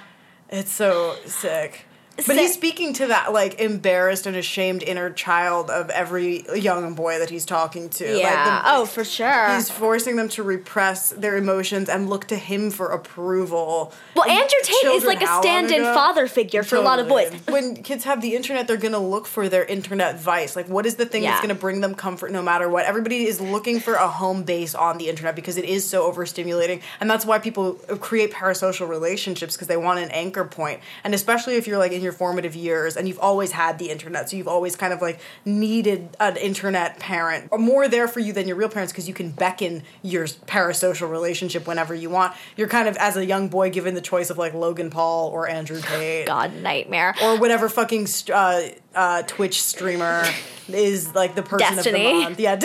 It's so sick. But he's speaking to that like embarrassed and ashamed inner child of every young boy that he's talking to. Yeah. Like, the- oh, for sure. He's forcing them to repress their emotions and look to him for approval. Well, And Andrew Tate is like a stand-in father figure for a lot of boys. When kids have the internet, they're gonna look for their internet vice. Like, what is the thing Yeah. that's gonna bring them comfort no matter what? Everybody is looking for a home base on the internet because it is so overstimulating, and that's why people create parasocial relationships because they want an anchor point. And especially if you're like in your formative years and you've always had the internet, so you've always kind of like needed an internet parent, or more there for you than your real parents because you can beckon your parasocial relationship whenever you want. You're kind of as a young boy given the choice of like Logan Paul or Andrew Tate God, nightmare. or whatever fucking uh, uh, Twitch streamer is like the person of the month. Yeah.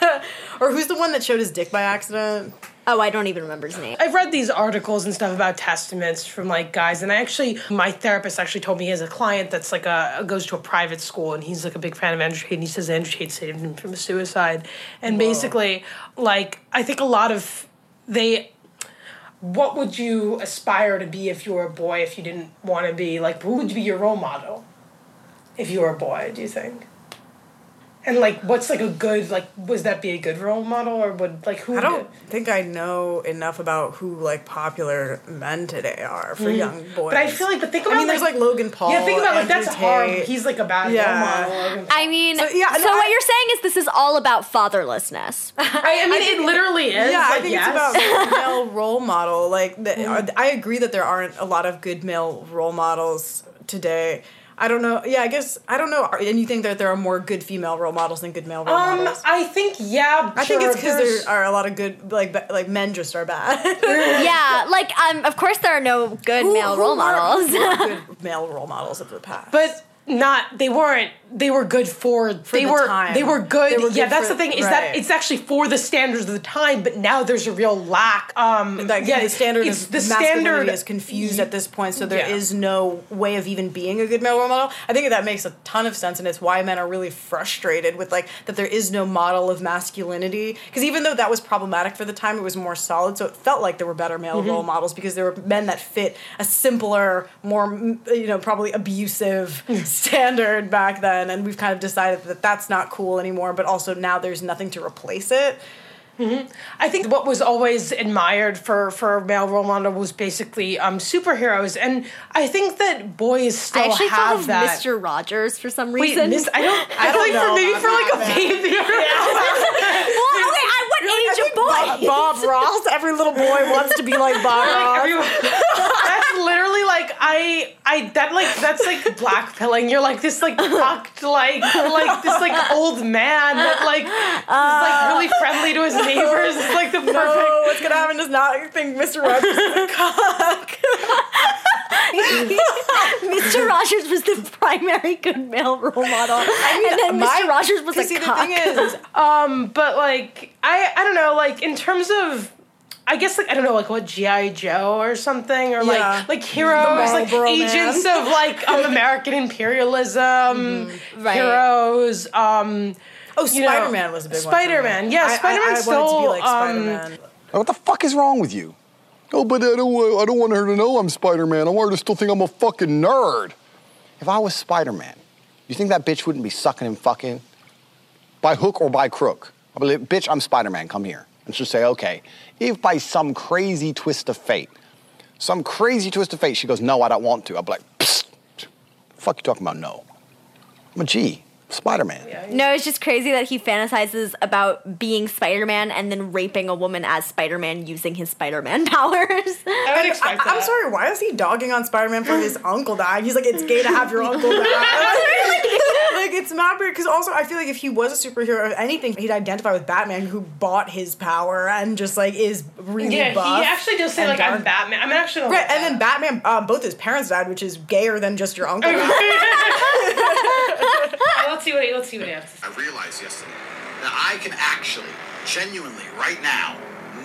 or who's the one that showed his dick by accident? Oh, I don't even remember his name. I've read these articles and stuff about testaments from like guys, and I actually, my therapist actually told me he has a client that's like a goes to a private school, and he's like a big fan of Andrew Tate, and he says Andrew Tate saved him from suicide, and basically, like I think a lot of they. What would you aspire to be if you were a boy? If you didn't want to be like, who would be your role model? If you were a boy, do you think? And like, what's like a good like? Was that be a good role model, or would like who? I don't think I know enough about who like popular men today are for young boys. Mm. But I feel like, but think about I mean, there's like Logan Paul. Yeah, think about like Andrew that's hard. Tate. He's like a bad Yeah. role model. I mean, So, so, no, what I- you're saying is this is all about fatherlessness. I, I mean, it literally is. Yeah, I think yes. it's about male role model. Like, the, I agree that there aren't a lot of good male role models today. I don't know. Yeah, I guess I don't know. And you think that there are more good female role models than good male role Um, models? I think yeah. I think it's because there are a lot of good like ba- like men just are bad. yeah, like um, of course there are no good Who- male who role are- models. who are good male role models of the past. but not they weren't they were good for, they the were time. they were good, They were yeah good that's for- the thing is that it's actually for the standards of the time but now there's a real lack um like yeah the standard it's of the standard is confused at this point, so there Yeah. is no way of even being a good male role model. I think that makes a ton of sense, and it's why men are really frustrated with like that there is no model of masculinity. Because even though that was problematic for the time, it was more solid, so it felt like there were better male Mm-hmm. role models because there were men that fit a simpler, more mm, you know probably abusive standard back then, and we've kind of decided that that's not cool anymore. But also now there's nothing to replace it. I think what was always admired for for male role model was basically um superheroes and I think that boys still I actually have thought of that Mr. Rogers for some Wait, reason. Miss, I don't. I, I feel don't like for know maybe about for like a that, baby. well, okay, at what I age think of boy? Bob, Bob Ross. Every little boy wants to be like Bob Ross. that's literally like I I that like that's like blackpilling. You're like this like fucked like like this like old man that like is like really friendly to his neighbors. It's like the perfect. No, what's gonna happen is not think Mr. Rogers is a cock. Mr. Rogers was the primary good male role model, i and then My- Mr. Rogers was a See, the cock. thing is, is Um, but like I I don't know like in terms of. I guess like I don't know like what GI Joe or something or Yeah. like like heroes like Marlboro Man. agents of like um, American imperialism Right. heroes um oh, Spider Man was a big one. for me. Spider-Man, yeah, I- I- Spider-Man I, wanted to still, be like um, Spider Man. What the fuck is wrong with you? Oh, but I don't, I don't want her to know I'm Spider-Man. I want her to still think I'm a fucking nerd. If I was Spider-Man, you think that bitch wouldn't be sucking and fucking? By hook or by crook? I'd be like, bitch, I'm Spider-Man, come here. And she'll say, okay. If by some crazy twist of fate, some crazy twist of fate, she goes, no, I don't want to. Be like, Psst, fuck you talking about no? I'm a G, Spider-Man. No, it's just crazy that he fantasizes about being Spider-Man and then raping a woman as Spider-Man using his Spider-Man powers. I would expect I, am sorry, why is he dogging on Spider Man for his uncle dying? He's like, it's gay to have your uncle die. like, it's not weird, because also I feel like if he was a superhero of anything, he'd identify with Batman, who bought his power and just like is really Yeah, buff he actually does say and like I'm. Batman. I'm actually gonna Right, look and that then Batman, um, both his parents died, which is gayer than just your uncle. Up. let's see what he, let's see what he has. to say. I realized yesterday that I can actually, genuinely, right now,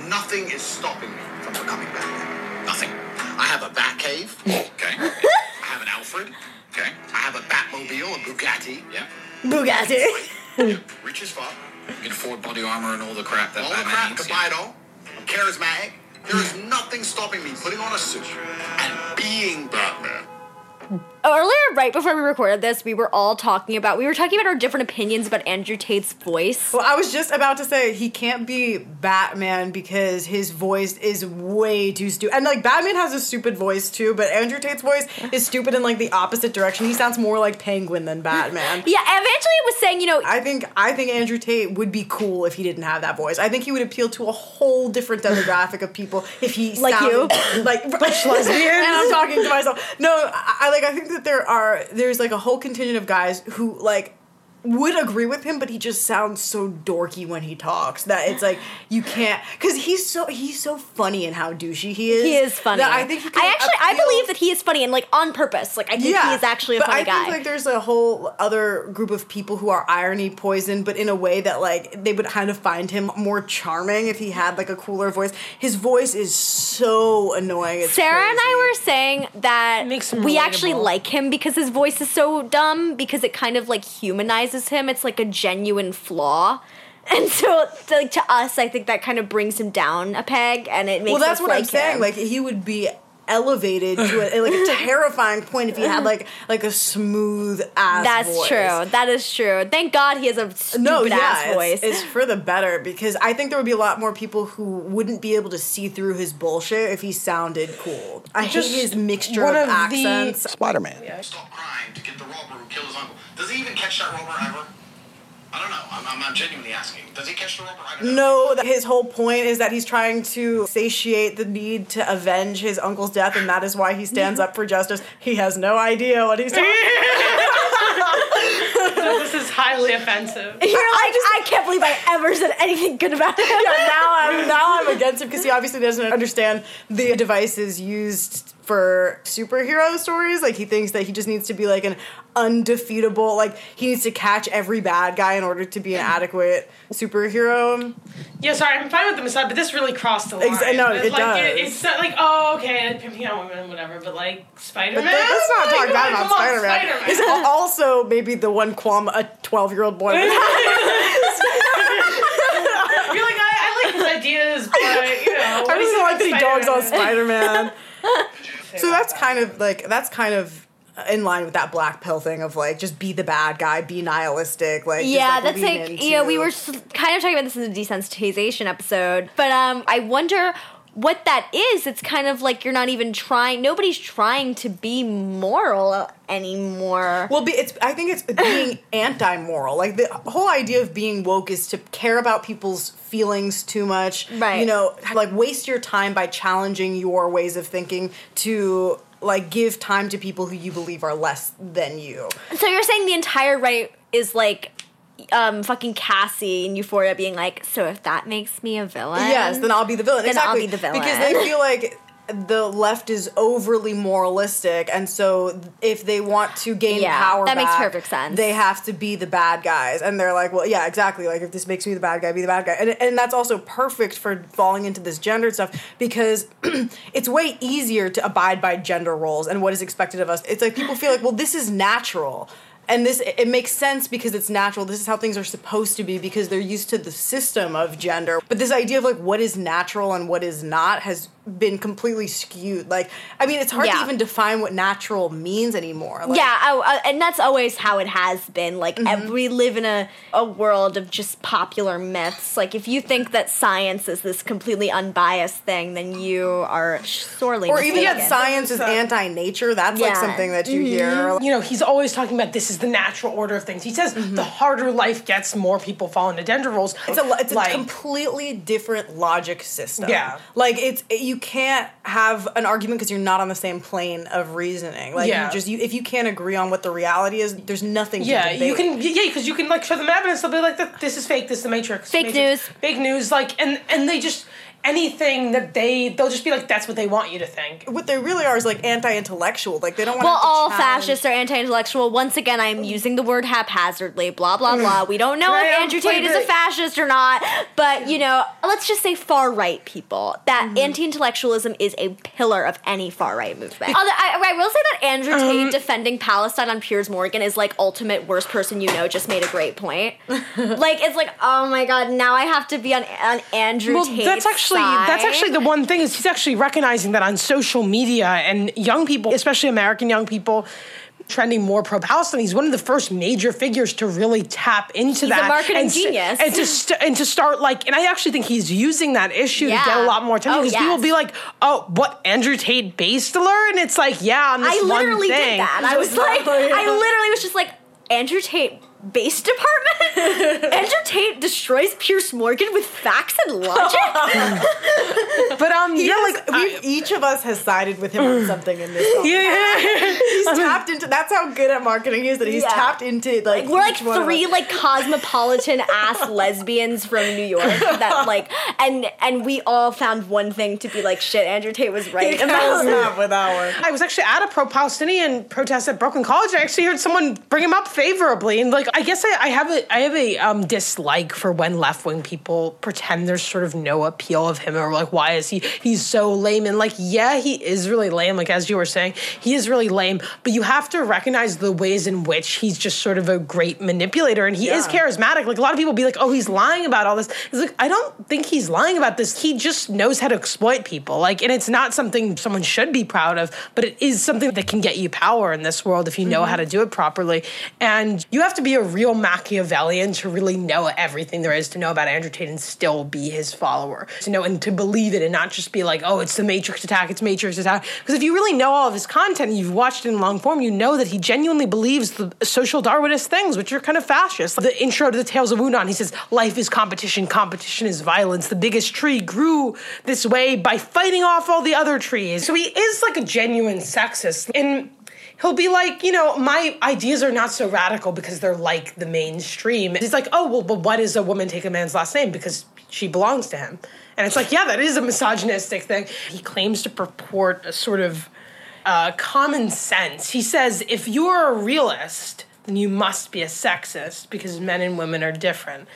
nothing is stopping me from becoming Batman. Nothing. I have a Batcave. Okay. I have an Alfred. Okay. I have a Batmobile, a Bugatti. Yeah. Bugatti. Rich as fuck. You can afford body armor and all the crap that All the Batman crap, needs. can buy it all. I'm charismatic. There is nothing stopping me putting on a suit and being Batman. Hmm. Earlier, right before we recorded this, we were all talking about we were talking about our different opinions about Andrew Tate's voice. Well, I was just about to say he can't be Batman because his voice is way too stupid. And like Batman has a stupid voice too, but Andrew Tate's voice is stupid in like the opposite direction. He sounds more like Penguin than Batman. Yeah, eventually it was saying, you know, I think I think Andrew Tate would be cool if he didn't have that voice. I think he would appeal to a whole different demographic of people if he Like sounded like butch lesbians. and I'm talking to myself. No, I, I like I think that there are there's like a whole contingent of guys who like would agree with him, but he just sounds so dorky when he talks that it's like you can't because he's so he's so funny and how douchey he is. He is funny. that I think he can I actually I believe that he is funny and like on purpose. Like I think he is actually a but funny I guy. think like there's a whole other group of people who are irony poisoned, but in a way that like they would kind of find him more charming if he had like a cooler voice. His voice is so annoying. It's Sarah and I were saying that Makes him we actually like him because his voice is so dumb because it kind of like humanizes him. It's like a genuine flaw. And so, like to us, I think that kind of brings him down a peg, and it makes well, that's what I'm like saying. him. Like he would be elevated to a, like a terrifying point if he had like like a smooth ass. That's voice. true. That is true. Thank God he has a stupid No, yeah, ass it's- voice. It's, for the better because I think there would be a lot more people who wouldn't be able to see through his bullshit if he sounded cool. I Just hate his mixture one of, of the- accents. Spider Man. Stop crying to get the robber who killed his uncle. Does he even catch that robber ever? I don't know. I'm, I'm, I'm genuinely asking. Does he catch the robber? I. No, that his whole point is that he's trying to satiate the need to avenge his uncle's death, and that is why he stands up for justice. He has no idea what he's talking. this is highly offensive. You're like, I, can't believe I ever said anything good about him. yeah, now I'm now I'm against him because he obviously doesn't understand the devices used for superhero stories. Like he thinks that he just needs to be like an undefeatable. Like he needs to catch every bad guy in order to be an adequate superhero. Yeah, sorry, I'm fine with the massage, but this really crossed the line. Ex- no, It's it like, does. it's not like, oh, okay, pimping on women, whatever, but like Spider But Man. let's not talk bad about Spider Man. It's also maybe the one qualm a twelve year old boy. would have. You're like, I, I like his ideas, but you know, I really like that he dogs on. Spider Man. so that's kind of like that's kind of in line with that black pill thing of like just be the bad guy, be nihilistic, like just, yeah, like, that's like into- yeah. We were kind of talking about this in the desensitization episode, but um, I wonder what that is. It's kind of like you're not even trying. Nobody's trying to be moral anymore. Well, be, it's. I think it's being anti-moral. Like the whole idea of being woke is to care about people's feelings too much. Right. You know, like waste your time by challenging your ways of thinking to like give time to people who you believe are less than you. So you're saying the entire right is like. Um, fucking Cassie in Euphoria being like, so if that makes me a villain, yes, then I'll be the villain. Then I'll exactly. be the villain. because they feel like the left is overly moralistic, and so if they want to gain Yeah, power, that makes perfect sense. They have to be the bad guys, and they're like, well, yeah, exactly. Like if this makes me the bad guy, be the bad guy, and and that's also perfect for falling into this gendered stuff because it's way easier to abide by gender roles and what is expected of us. It's like people feel like, well, this is natural. And this it makes sense because it's natural. This is how things are supposed to be because they're used to the system of gender. But this idea of like what is natural and what is not has been completely skewed. Like, I mean, it's hard Yeah. to even define what natural means anymore. Like, yeah, oh, uh, and that's always how it has been. Like Mm-hmm. ev- we live in a, a world of just popular myths. Like if you think that science is this completely unbiased thing, then you are sorely Or even mistaken. that science is anti-nature. That's like Yeah. Mm-hmm. something that you hear. You know, he's always talking about this is the natural order of things. He says Mm-hmm. the harder life gets, more people fall into gender roles. It's a it's a completely different logic system. Yeah. like it's you can't have an argument because you're not on the same plane of reasoning. Like Yeah. you just you, if you can't agree on what the reality is, there's nothing. Yeah, to debate. you can. Yeah, because you can like show them evidence. They'll be like, "This is fake. This is the Matrix." Fake Matrix, news. Fake news. Like, and and they just anything that they they'll just be like, "That's what they want you to think." What they really are is like anti-intellectual. Like they don't want. well, to all challenge- fascists are anti-intellectual. Once again, I'm using the word haphazardly. Blah blah blah. We don't know Can if um, Andrew Tate is a fascist or not, but you know, let's just say far right people. That Mm-hmm. anti-intellectualism is a pillar of any far right movement. Although I, I will say that Andrew Um, Tate defending Palestine on Piers Morgan is like ultimate worst person you know. Just made a great point. like it's like oh my god, now I have to be on on Andrew Well, Tate's that's actually that's side. actually the one thing is he's actually recognizing that on social media and young people, especially American young people. Trending more pro Palestine. He's one of the first major figures to really tap into a that. marketing and genius. and to st- and to start like, and I actually think he's using that issue to get a lot more attention Oh, because people yes. will be like, "Oh, what Andrew Tate Basteler?" And it's like, yeah, on this I one literally thing. did that. I was like, I literally was just like, Andrew Tate base department. Andrew Tate destroys Piers Morgan with facts and logic. But um, Yeah, yeah, like we, each of us has sided with him on something in this. Song. yeah, He's tapped into. That's how good at marketing he is. That he's Yeah. tapped into like. We're like each one of three us. like cosmopolitan ass lesbians from New York that like and and we all found one thing to be like shit Andrew Tate was right And that was not with our. I was actually at a pro-Palestinian protest at Brooklyn College. I actually heard someone bring him up favorably, and like I guess I, I have a I have a um, dislike for when left-wing people pretend there's sort of no appeal of him, or like why is he he's so lame? And like yeah, he is really lame. Like as you were saying, he is really lame. But you have to recognize the ways in which he's just sort of a great manipulator, and he is charismatic. Like a lot of people be like, oh, he's lying about all this. It's like I don't think he's lying about this. He just knows how to exploit people. Like, and it's not something someone should be proud of, but it is something that can get you power in this world if you know how to do it properly. And you have to be a real Machiavellian to really know everything there is to know about Andrew Tate and still be his follower. To know and to believe it and not just be like, oh, it's the Matrix attack, it's Matrix attack. Because if you really know all of his content and you've watched it in long form, you know that he genuinely believes the social Darwinist things, which are kind of fascist. The intro to the Tales of Wudan, he says, life is competition, competition is violence. The biggest tree grew this way by fighting off all the other trees. So he is like a genuine sexist. And he'll be like, you know, my ideas are not so radical because they're like the mainstream. He's like, oh, well, but why does a woman take a man's last name? Because she belongs to him. And it's like, yeah, that is a misogynistic thing. He claims to purport a sort of uh, common sense. He says, if you're a realist, then you must be a sexist because men and women are different.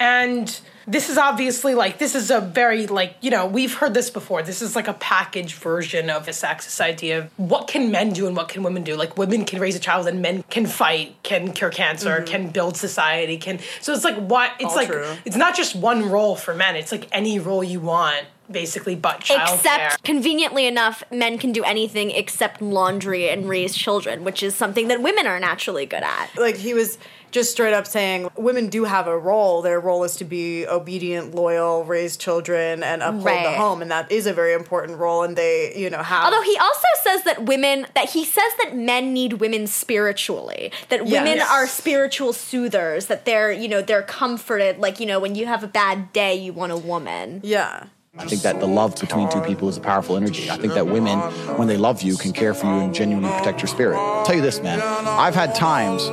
And this is obviously like, this is a very, like, you know, we've heard this before. This is like a packaged version of a sexist idea of what can men do and what can women do. Like, women can raise a child and men can fight, can cure cancer, mm-hmm. can build society, can. So it's like, what? It's All like, true. it's not just one role for men, it's like any role you want, basically, but child Except, conveniently enough, men can do anything except laundry and raise children, which is something that women are naturally good at. Like he was just straight up saying women do have a role. Their role is to be obedient, loyal, raise children, and uphold the home, and that is a very important role. And they, you know, have. Although he also says that women, that he says that men need women spiritually, that women Yes. are spiritual soothers, that they're, you know, they're comforted. Like, you know, when you have a bad day, you want a woman. yeah. I think that the love between two people is a powerful energy. I think that women, when they love you, can care for you and genuinely protect your spirit. I'll tell you this, man. I've had times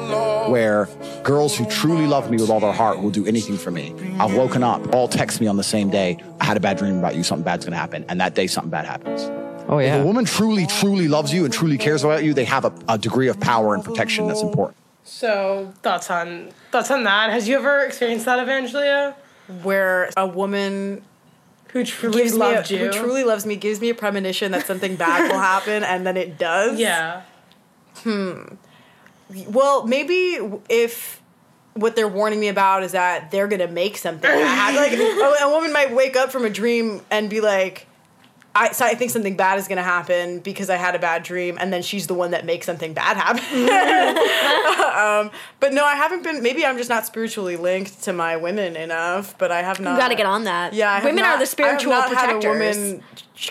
where girls who truly love me with all their heart will do anything for me. I've woken up, all text me on the same day. I had a bad dream about you. Something bad's gonna happen, and that day something bad happens. Oh yeah. If a woman truly, truly loves you and truly cares about you, they have a, a degree of power and protection that's important. So thoughts on thoughts on that? Has you ever experienced that, Evangelia? Where a woman Who truly gives me a, you? who truly loves me gives me a premonition that something bad will happen, and then it does. yeah. Hmm. Well, maybe if what they're warning me about is that they're gonna make something bad. like a, a woman might wake up from a dream and be like, I, so I think something bad is gonna happen because I had a bad dream, and then she's the one that makes something bad happen. um, but no, I haven't been. Maybe I'm just not spiritually linked to my women enough. But I have not. You gotta get on that. Yeah, I have Women not- are the spiritual I have not protectors. Had a woman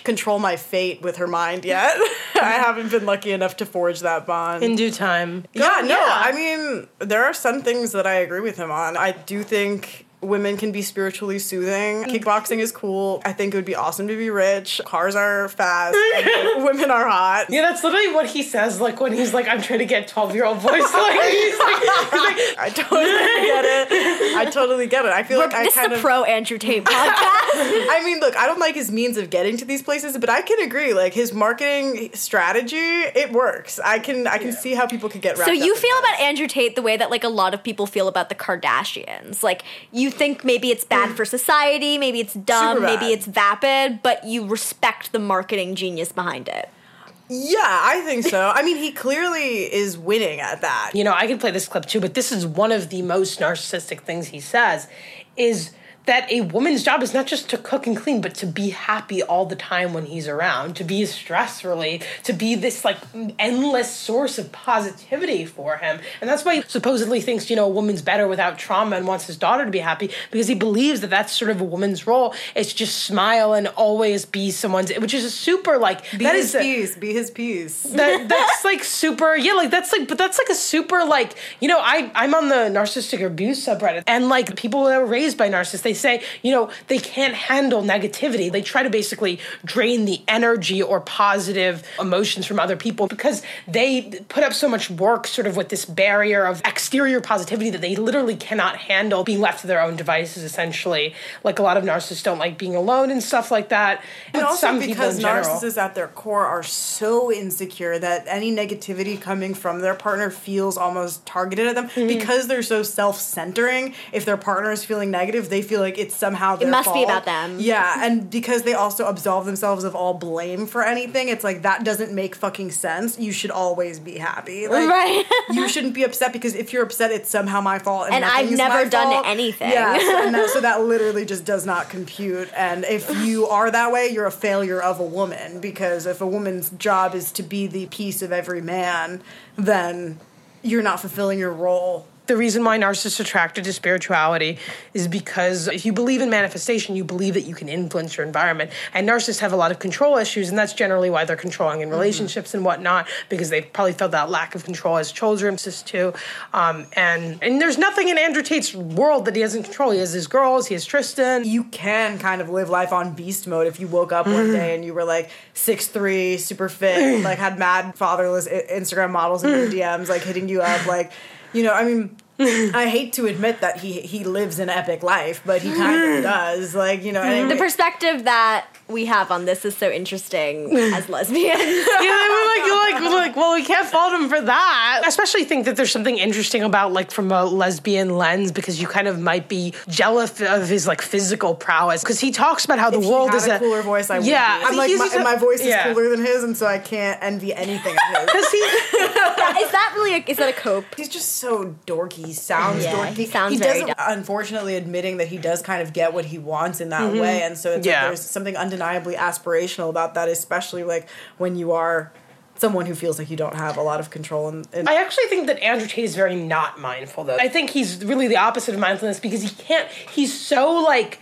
control my fate with her mind yet. I haven't been lucky enough to forge that bond. In due time. Yeah, Go- no, I mean, there are some things that I agree with him on. I do think women can be spiritually soothing. Mm. Kickboxing is cool. I think it would be awesome to be rich. Cars are fast. women are hot. Yeah, that's literally what he says. Like when he's like, "I'm trying to get 12 year old voice." Like he's like, he's like I totally get it. I totally get it. I feel We're- like I this kind is a of. pro Andrew Tate podcast. I mean, look, I don't like his means of getting to these places, but I can agree. Like his marketing strategy, it works. I can, I can see how people could get. so you feel about Andrew Tate the way that like a lot of people feel about the Kardashians. Like you think maybe it's bad mm. for society, maybe it's dumb, maybe it's vapid, but you respect the marketing genius behind it. Yeah, I think so. I mean, he clearly is winning at that. you know, I can play this clip too, but this is one of the most narcissistic things he says is that a woman's job is not just to cook and clean, but to be happy all the time when he's around, to be stress relief, to be this like endless source of positivity for him. And that's why he supposedly thinks, you know, a woman's better without trauma and wants his daughter to be happy because he believes that that's sort of a woman's role. It's just smile and always be someone's, which is a super like, Be that his is a- peace. Be his peace. that that's like super yeah like that's like but that's like a super like you know i i'm on the narcissistic abuse subreddit and like people that were raised by narcissists they say you know they can't handle negativity they try to basically drain the energy or positive emotions from other people because they put up so much work sort of with this barrier of exterior positivity that they literally cannot handle being left to their own devices essentially like a lot of narcissists don't like being alone and stuff like that And But also some people because general- narcissists at their core are so insecure that any negativity coming from their partner feels almost targeted at them Mm-hmm. because they're so self-centering. If their partner is feeling negative, they feel like it's somehow their must be about them. Yeah, and because they also absolve themselves of all blame for anything, it's like that doesn't make fucking sense. You should always be happy. Like, Right. you shouldn't be upset because if you're upset, it's somehow my fault. And, And I've never done fault. anything. Yeah, so, and that, so that literally just does not compute. And if you are that way, you're a failure of a woman because if a woman's job is to be the piece of every man, then you're not fulfilling your role. The reason why narcissists are attracted to spirituality is because if you believe in manifestation, you believe that you can influence your environment. And narcissists have a lot of control issues, and that's generally why they're controlling in relationships and whatnot, because they've probably felt that lack of control as children, sis too. Um, and and there's nothing in Andrew Tate's world that he doesn't control. He has his girls, he has Tristan. You can kind of live life on beast mode if you woke up one day and you were like six three, super fit, like had mad fatherless Instagram models in your DMs, like hitting you up, like you know. I mean, I hate to admit that he he lives an epic life, but he kind of does. Like you know, and The perspective that we have on this is so interesting as lesbians. yeah, we're like, you're like, we're like, well, we can't fault him for that. I especially think that there's something interesting about like from a lesbian lens because you kind of might be jealous of his like physical prowess because he talks about how the if he world had is a a cooler voice. I would Yeah, be. I'm like my, he's my voice is yeah. cooler than his, and so I can't envy anything of his. Because he, is that really a, is that a cope? He's just so dorky. He sounds Yeah, dorky. he sounds He very doesn't, unfortunately, admitting that he does kind of get what he wants in that way, and so it's Mm-hmm. Yeah. like there's something undeniably aspirational about that, especially like when you are someone who feels like you don't have a lot of control. In, in I actually think that Andrew Tate is very not mindful though. I think he's really the opposite of mindfulness because he can't. He's so like.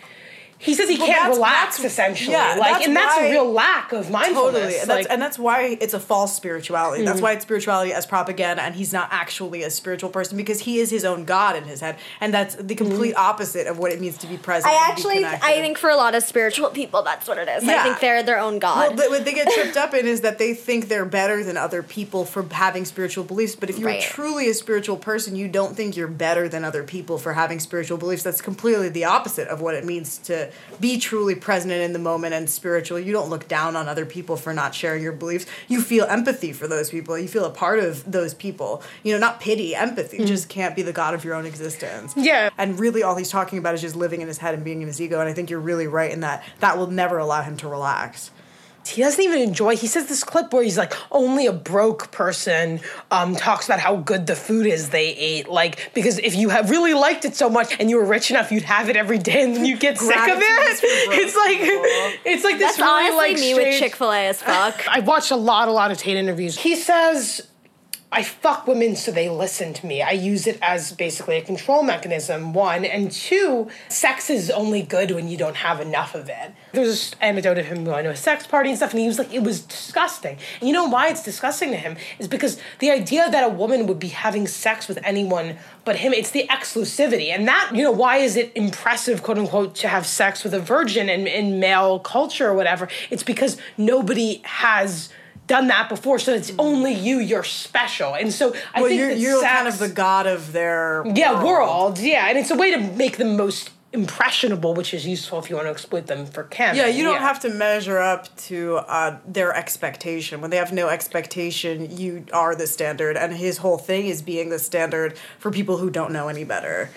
He says he Well, can't that's- relax that's- essentially, yeah, like, that's and that's why- a real lack of mindfulness. Totally, and that's, like, and that's why it's a false spirituality. That's Mm-hmm. why it's spirituality as propaganda, and he's not actually a spiritual person because he is his own god in his head, and that's the complete Mm-hmm. opposite of what it means to be present. I actually. I think for a lot of spiritual people, that's what it is. yeah. I think they're their own god. th- what they get tripped up in is that they think they're better than other people for having spiritual beliefs. But if you're Right. truly a spiritual person, you don't think you're better than other people for having spiritual beliefs. That's completely the opposite of what it means to be truly present in the moment and spiritual. You don't look down on other people for not sharing your beliefs. You feel empathy for those people. You feel a part of those people. You know, not pity, empathy. You just can't be the god of your own existence. Yeah. And really, all he's talking about is just living in his head and being in his ego. And I think you're really right in that that will never allow him to relax. He doesn't even enjoy. He says this clip where he's like, only a broke person um, talks about how good the food is they ate. Like, because if you have really liked it so much and you were rich enough, you'd have it every day and then you get sick of Gratitude is for it. It's like, people. it's like this that's really honestly like me with Chick Fil A as fuck. I've watched a lot, a lot of Tate interviews. He says, I fuck women so they listen to me. I use it as basically a control mechanism, one. And two, sex is only good when you don't have enough of it. There's this anecdote of him going to a sex party and stuff, and he was like, it was disgusting. And you know why it's disgusting to him? Is because the idea that a woman would be having sex with anyone but him, it's the exclusivity. And that, you know, why is it impressive, quote unquote, to have sex with a virgin in, in male culture or whatever? It's because nobody has done that before, so it's only you, you're special. And so I well, think you're, that you're sex, kind of the god of their yeah world, yeah, and it's a way to make them most impressionable, which is useful if you want to exploit them for Kim. Yeah, you don't have to measure up to uh, their expectation. When they have no expectation, you are the standard, and his whole thing is being the standard for people who don't know any better.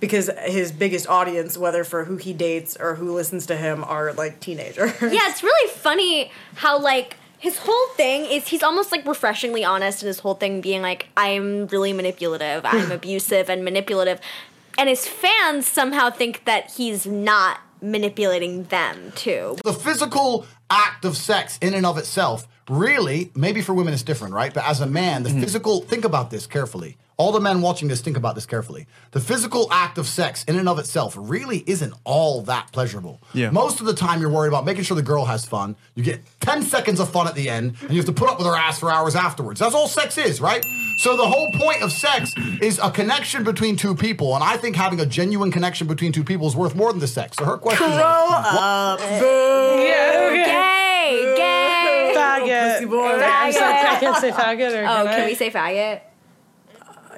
Because his biggest audience, whether for who he dates or who listens to him, are like teenagers. yeah, it's really funny how like his whole thing is he's almost like refreshingly honest in his whole thing being like I'm really manipulative, I'm abusive and manipulative. and his fans somehow think that he's not manipulating them too. The physical act of sex in and of itself, really, maybe for women it's different, right? But as a man, the mm-hmm. physical, think about this carefully. All the men watching this, think about this carefully. The physical act of sex in and of itself really isn't all that pleasurable. Yeah. Most of the time, you're worried about making sure the girl has fun. You get 10 seconds of fun at the end, and you have to put up with her ass for hours afterwards. That's all sex is, right? So the whole point of sex is a connection between two people, and I think having a genuine connection between two people is worth more than the sex. So her question is, up. Boo. Yeah, okay. Gay, gay. Faggot. Pussy boy. I'm sorry, I can't say faggot or Oh, can can I? we say faggot?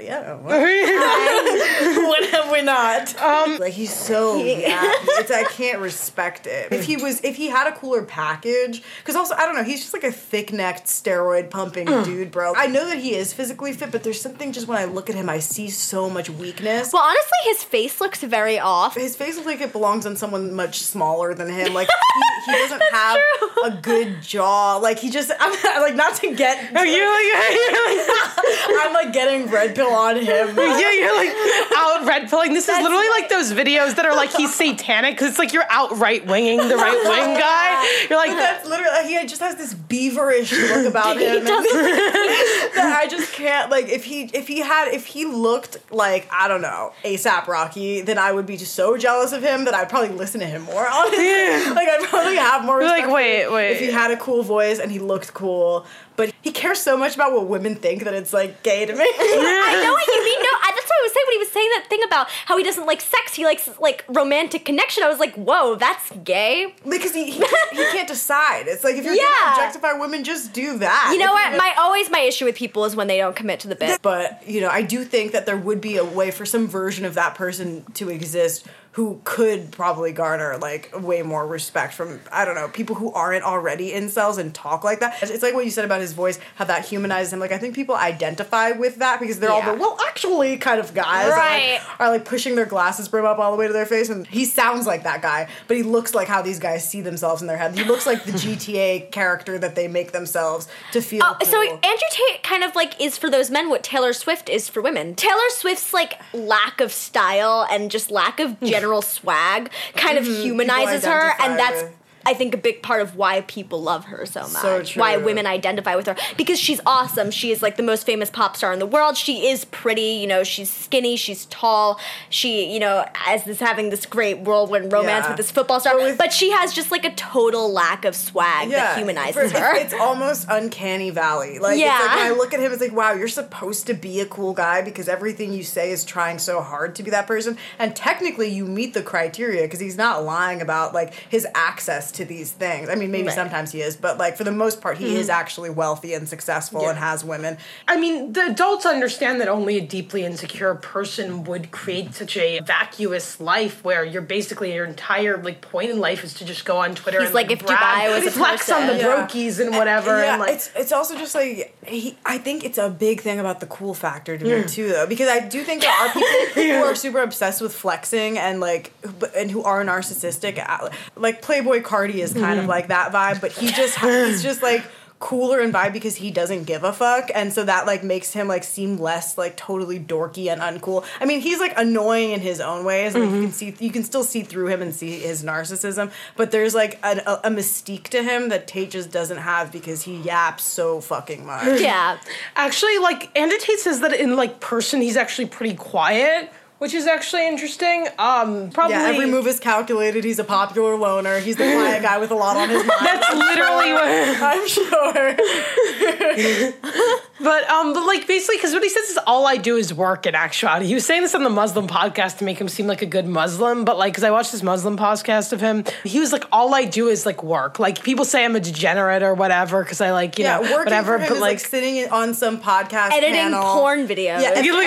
Yeah. What? when have we not? Um, like he's so yappy. It's I can't respect it. If he was, if he had a cooler package, because also I don't know, he's just like a thick necked steroid pumping dude, bro. I know that he is physically fit, but there's something just when I look at him, I see so much weakness. Well, honestly, his face looks very off. his face looks like it belongs on someone much smaller than him. Like he, he doesn't have true. a good jaw. Like he just, I'm like not to get. Are you like, you're like I'm like getting red pill on him. yeah, you're like out red pilling. This is literally like those videos that are like he's satanic because it's like you're out right winging the right wing guy. You're like That's literally he just has this beaverish look about him. that I just can't like if he if he had if he looked like I don't know ASAP Rocky, then I would be just so jealous of him that I'd probably listen to him more. Honestly, like I'd probably have more. Like, wait, wait. If he had a cool voice and he looked cool, but he cares so much about what women think that it's like gay to me. I know what you mean. No, I, that's what I was saying when he was saying that thing about how he doesn't like sex. He likes like romantic connection. I was like, whoa, that's gay. because he, he, can't, he can't decide. It's like if you're Yeah. gonna objectify women, just do that. You know what? My always my issue with people is when they don't commit to the bit. But you know, I do think that there would be a way for some version of that person to exist who could probably garner like way more respect from I don't know people who aren't already incels and talk like that. It's like what you said about his voice, how that humanizes him. Like I think people identify with that because they're all Yeah. the well, actually, kind of guys Right. like, are like pushing their glasses brim up all the way to their face, and he sounds like that guy, but he looks like how these guys see themselves in their head. He looks like the GTA character that they make themselves to feel. Uh, so. Andrew Tate kind of like is for those men what Taylor Swift is for women. Taylor Swift's like lack of style and just lack of general swag kind of humanizes her, and that's. I think a big part of why people love her so much. So Why women identify with her because she's awesome. She is like the most famous pop star in the world. She is pretty, you know. She's skinny. She's tall. She, you know, as this having this great whirlwind romance Yeah. with this football star. But but she has just like a total lack of swag that humanizes for- her. It's, it's almost uncanny valley. Like, Yeah. it's like when I look at him, it's like, wow, you're supposed to be a cool guy because everything you say is trying so hard to be that person. And technically, you meet the criteria because he's not lying about like his access to these things. I mean, maybe Right. Mm-hmm. sometimes he is, but like for the most part, he is actually wealthy and successful and has women. I mean, the adults understand that only a deeply insecure person would create such a vacuous life where you're basically your entire like point in life is to just go on Twitter He's and like, like, if brag, Dubai was a flex on the person. Yeah. brokies and whatever, yeah, and like it's it's also just like he, I think it's a big thing about the cool factor to me too, though, because I do think there are people who are super obsessed with flexing and like and who are narcissistic. Uh, Like Playboi Carti is kind of like that vibe, but he just he's just like cooler and vibe because he doesn't give a fuck and so that like makes him like seem less like totally dorky and uncool. I mean he's like annoying in his own ways like you can see you can still see through him and see his narcissism but there's like a, a, a mystique to him that tate just doesn't have because he yaps so fucking much. Yeah. Actually, like Andrew Tate says that in like person, he's actually pretty quiet, which is actually interesting. Um, probably yeah every move is calculated he's a popular loner he's the quiet guy with a lot on his mind That's literally what. i'm sure But um, but like basically, because what he says is all I do is work. In actuality, he was saying this on the Muslim podcast to make him seem like a good Muslim. But like, because I watched this Muslim podcast of him, he was like, all I do is like work. Like people say I'm a degenerate or whatever because I like you yeah know working whatever. for him but is like, like, sitting on some podcast Editing panel. porn videos. Yeah, and, You look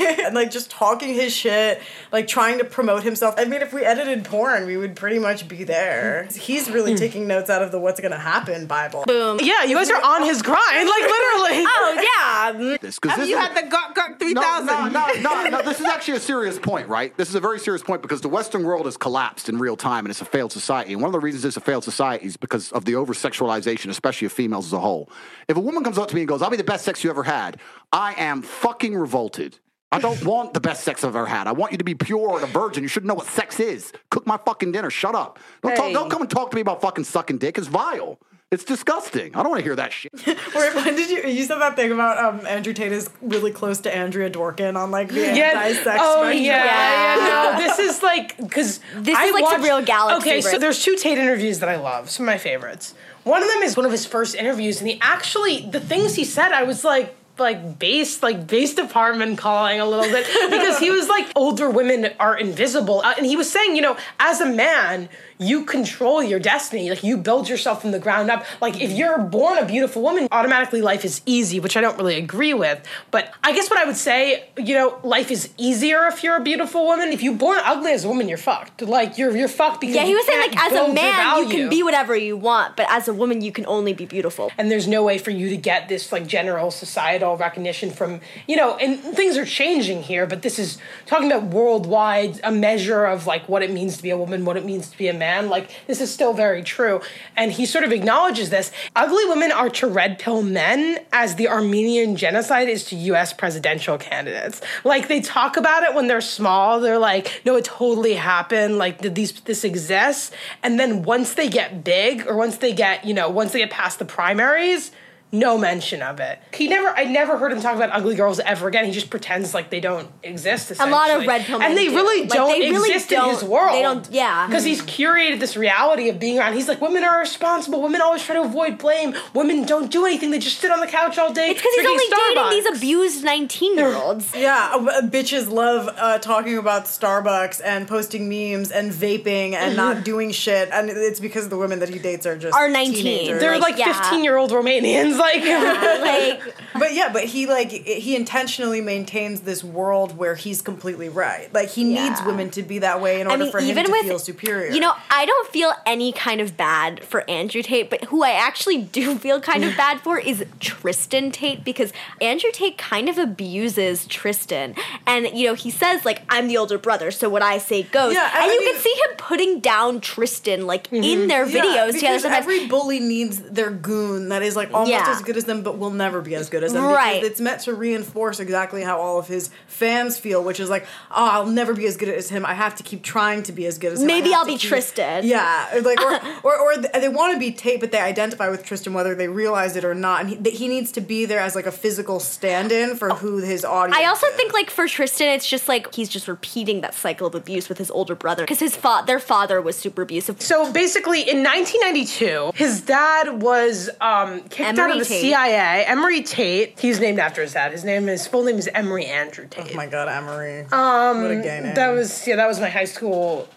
at and like just talking his shit, like trying to promote himself. I mean, if we edited porn, we would pretty much be there. He's really taking notes out of the "What's Gonna Happen" Bible. Boom. yeah, you guys are on his grind, like literally. Oh yeah. this because this You is- had the Gawk Gawk No, 3000. no, no, no, no. This is actually a serious point, right? This is a very serious point because the Western world has collapsed in real time and it's a failed society. And one of the reasons it's a failed society is because of the over sexualization, especially of females as a whole. If a woman comes up to me and goes, I'll be the best sex you ever had, I am fucking revolted. I don't want the best sex I've ever had. I want you to be pure and a virgin. You should know what sex is. Cook my fucking dinner. Shut up. Don't, talk, Hey. don't come and talk to me about fucking sucking dick. It's vile. It's disgusting. I don't want to hear that shit. Wait, when did you you said that thing about um, Andrew Tate is really close to Andrea Dworkin on like the Yeah. anti-sex Oh spectrum? yeah, Yeah. yeah. No, this is like because This is like some real galaxy Okay, so break. there's two Tate interviews that I love. Some of my favorites. One of them is one of his first interviews, and he actually the things he said, I was like like base like base department calling a little bit. Because he was like older women are invisible. Uh, and he was saying you know as a man you control your destiny. Like you build yourself from the ground up. Like if you're born a beautiful woman automatically life is easy which i don't really agree with. But i guess what i would say you know life is easier if you're a beautiful woman. If you're born ugly as a woman you're fucked. Like you're you're fucked because Yeah, he you was saying like as a man you can be whatever you want, but as a woman you can only be beautiful. and there's no way for you to get this like general societal recognition from you know and things are changing here but this is talking about worldwide a measure of like what it means to be a woman what it means to be a man like this is still very true. And he sort of acknowledges this. Ugly women are to red pill men as the armenian genocide is to us presidential candidates. Like they talk about it when they're small. They're like no it totally happened. Like did these this exist? and then once they get big or once they get you know once they get past the primaries no mention of it. He never, I never heard him talk about ugly girls ever again. He just pretends like they don't exist. A lot of essentially. red pill and they do. really Like, don't they really exist in his world. they don't- yeah. because he's curated this reality of being around. He's like, women are responsible. Women always try to avoid blame. Women don't do anything. They just sit on the couch all day. It's because he's drinking only dating these abused 19 year olds. Yeah, uh, bitches love uh, talking about Starbucks and posting memes and vaping and not doing shit, and it's because the women that he dates are just Are 19. teenagers. They're like, like fifteen-year-old Romanians. Like, like But yeah, but he like he intentionally maintains this world where he's completely right. Like he needs women to be that way in I order mean, for him to with feel superior. You know, I don't feel any kind of bad for Andrew Tate, but who I actually do feel kind of bad for is Tristan Tate because Andrew Tate kind of abuses Tristan, and you know he says like I'm the older brother, so what I say goes. Yeah, I and you mean- can see him putting down Tristan like in mm-hmm. their Yeah, videos together. because Sometimes every bully needs their goon that is like almost Yeah. As good as them, but will never be as good as them. Right. Because it's meant to reinforce exactly how all of his fans feel, which is like, oh, I'll never be as good as him. I have to keep trying to be as good as him. Maybe I'll be keep-" Tristan. Yeah, like or or, or they want to be Tate, but they identify with Tristan whether they realize it or not, and he, that he needs to be there as like a physical stand-in for who his audience. I also is. think like for Tristan, it's just like he's just repeating that cycle of abuse with his older brother because his fa- their father was super abusive. So basically, in 1992, his dad was um, kicked out of the Tate. CIA. Emory Tate. He's named after his dad. His name, his full name is Emory Andrew Tate. Oh my god, Emory. Um, what a gay name. that was yeah, that was my high school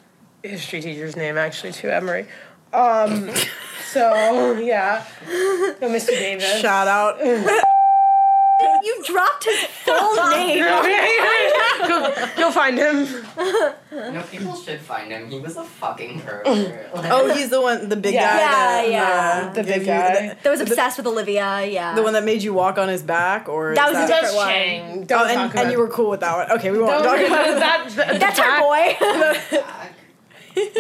history teacher's name actually too, Emery. Um, so yeah, no, Mr. Davis. shout out. You dropped his full name. go, go find him. You know, people should find him. He was a fucking pervert. Like, Oh, he's the one, the big Yeah. guy. Yeah, that, yeah. uh, The gave big you- guy. the- That was obsessed with Olivia. Yeah. The one that made you walk on his back, or That is was a different That's one. Chang. Oh, Don't talk and, about and you were cool with that one. Okay, we won't talk about it. that, that, That's that- our boy.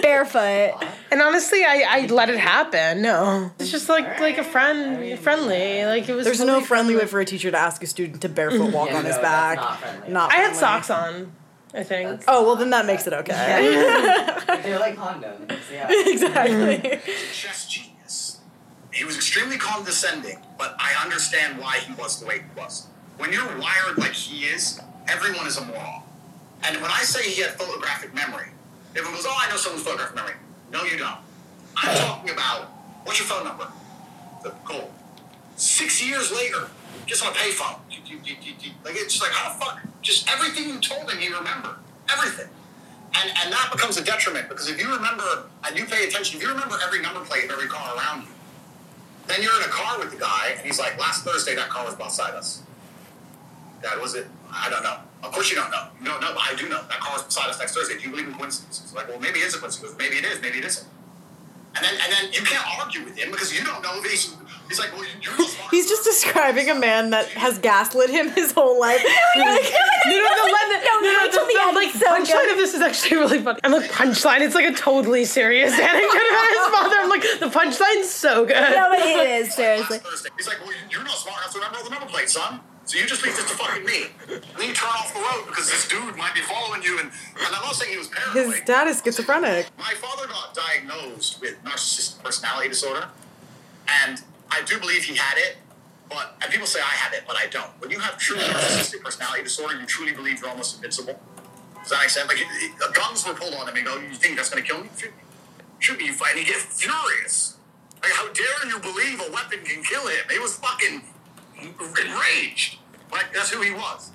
Barefoot. And honestly, I, I let it happen. No, it's just like like a friend, friendly. Like it was. There's no totally friendly way for a teacher to ask a student to barefoot walk Yeah, on his back. that's not friendly. Not I had socks on. I think. That's- Oh well, then that makes it okay. They're like condoms. Yeah. exactly. chess genius. He was extremely condescending, but I understand why he was the way he was. When you're wired like he is, everyone is a moron. And when I say he had photographic memory, everyone goes, "Oh, I know someone's photographic memory." No, you don't. I'm talking about what's your phone number? The cool. Six years later, just on a payphone. You- you- you- you- you- Like it's just like how the fuck? Just everything you told him, he remembered everything. And, and that becomes a detriment because if you remember and you pay attention, if you remember every number plate of every car around you, then you're in a car with the guy and he's like, last Thursday that car was beside us. That was it. I don't know. Of course you don't know. You don't know, I do know. That car was beside us next Thursday. Do you believe in coincidences? Like, well, maybe it's a coincidence. Maybe it is. Maybe it isn't. And then, and then you can't argue with him because you don't know if he's. He's like, well, you're. He's just describing a man that has gaslit him his whole life. No, no, the, one- No, no, wait the, till the the, end, like so punchline of this is actually really funny. I'm like punchline. It's like a totally serious anecdote about his father. I'm like the punchline's so good. No, but it is seriously. Thursday. He's like, well, you're not smart enough to remember all the number plates, son. So you just leave this to fucking me. And then you turn off the road because this dude might be following you. And, and I'm not saying he was paranoid. His dad is schizophrenic. My father got diagnosed with narcissistic personality disorder, and I do believe he had it. But and people say I have it, but I don't. When you have true narcissistic personality disorder, you truly believe you're almost invincible. Does that make sense? Like, it- it- guns were pulled on him. And go, you think that's going to kill me? Shoot me. Shoot me. You fight. And he get furious. Like, how dare you believe a weapon can kill him? He was fucking enraged. Like, that's who he was.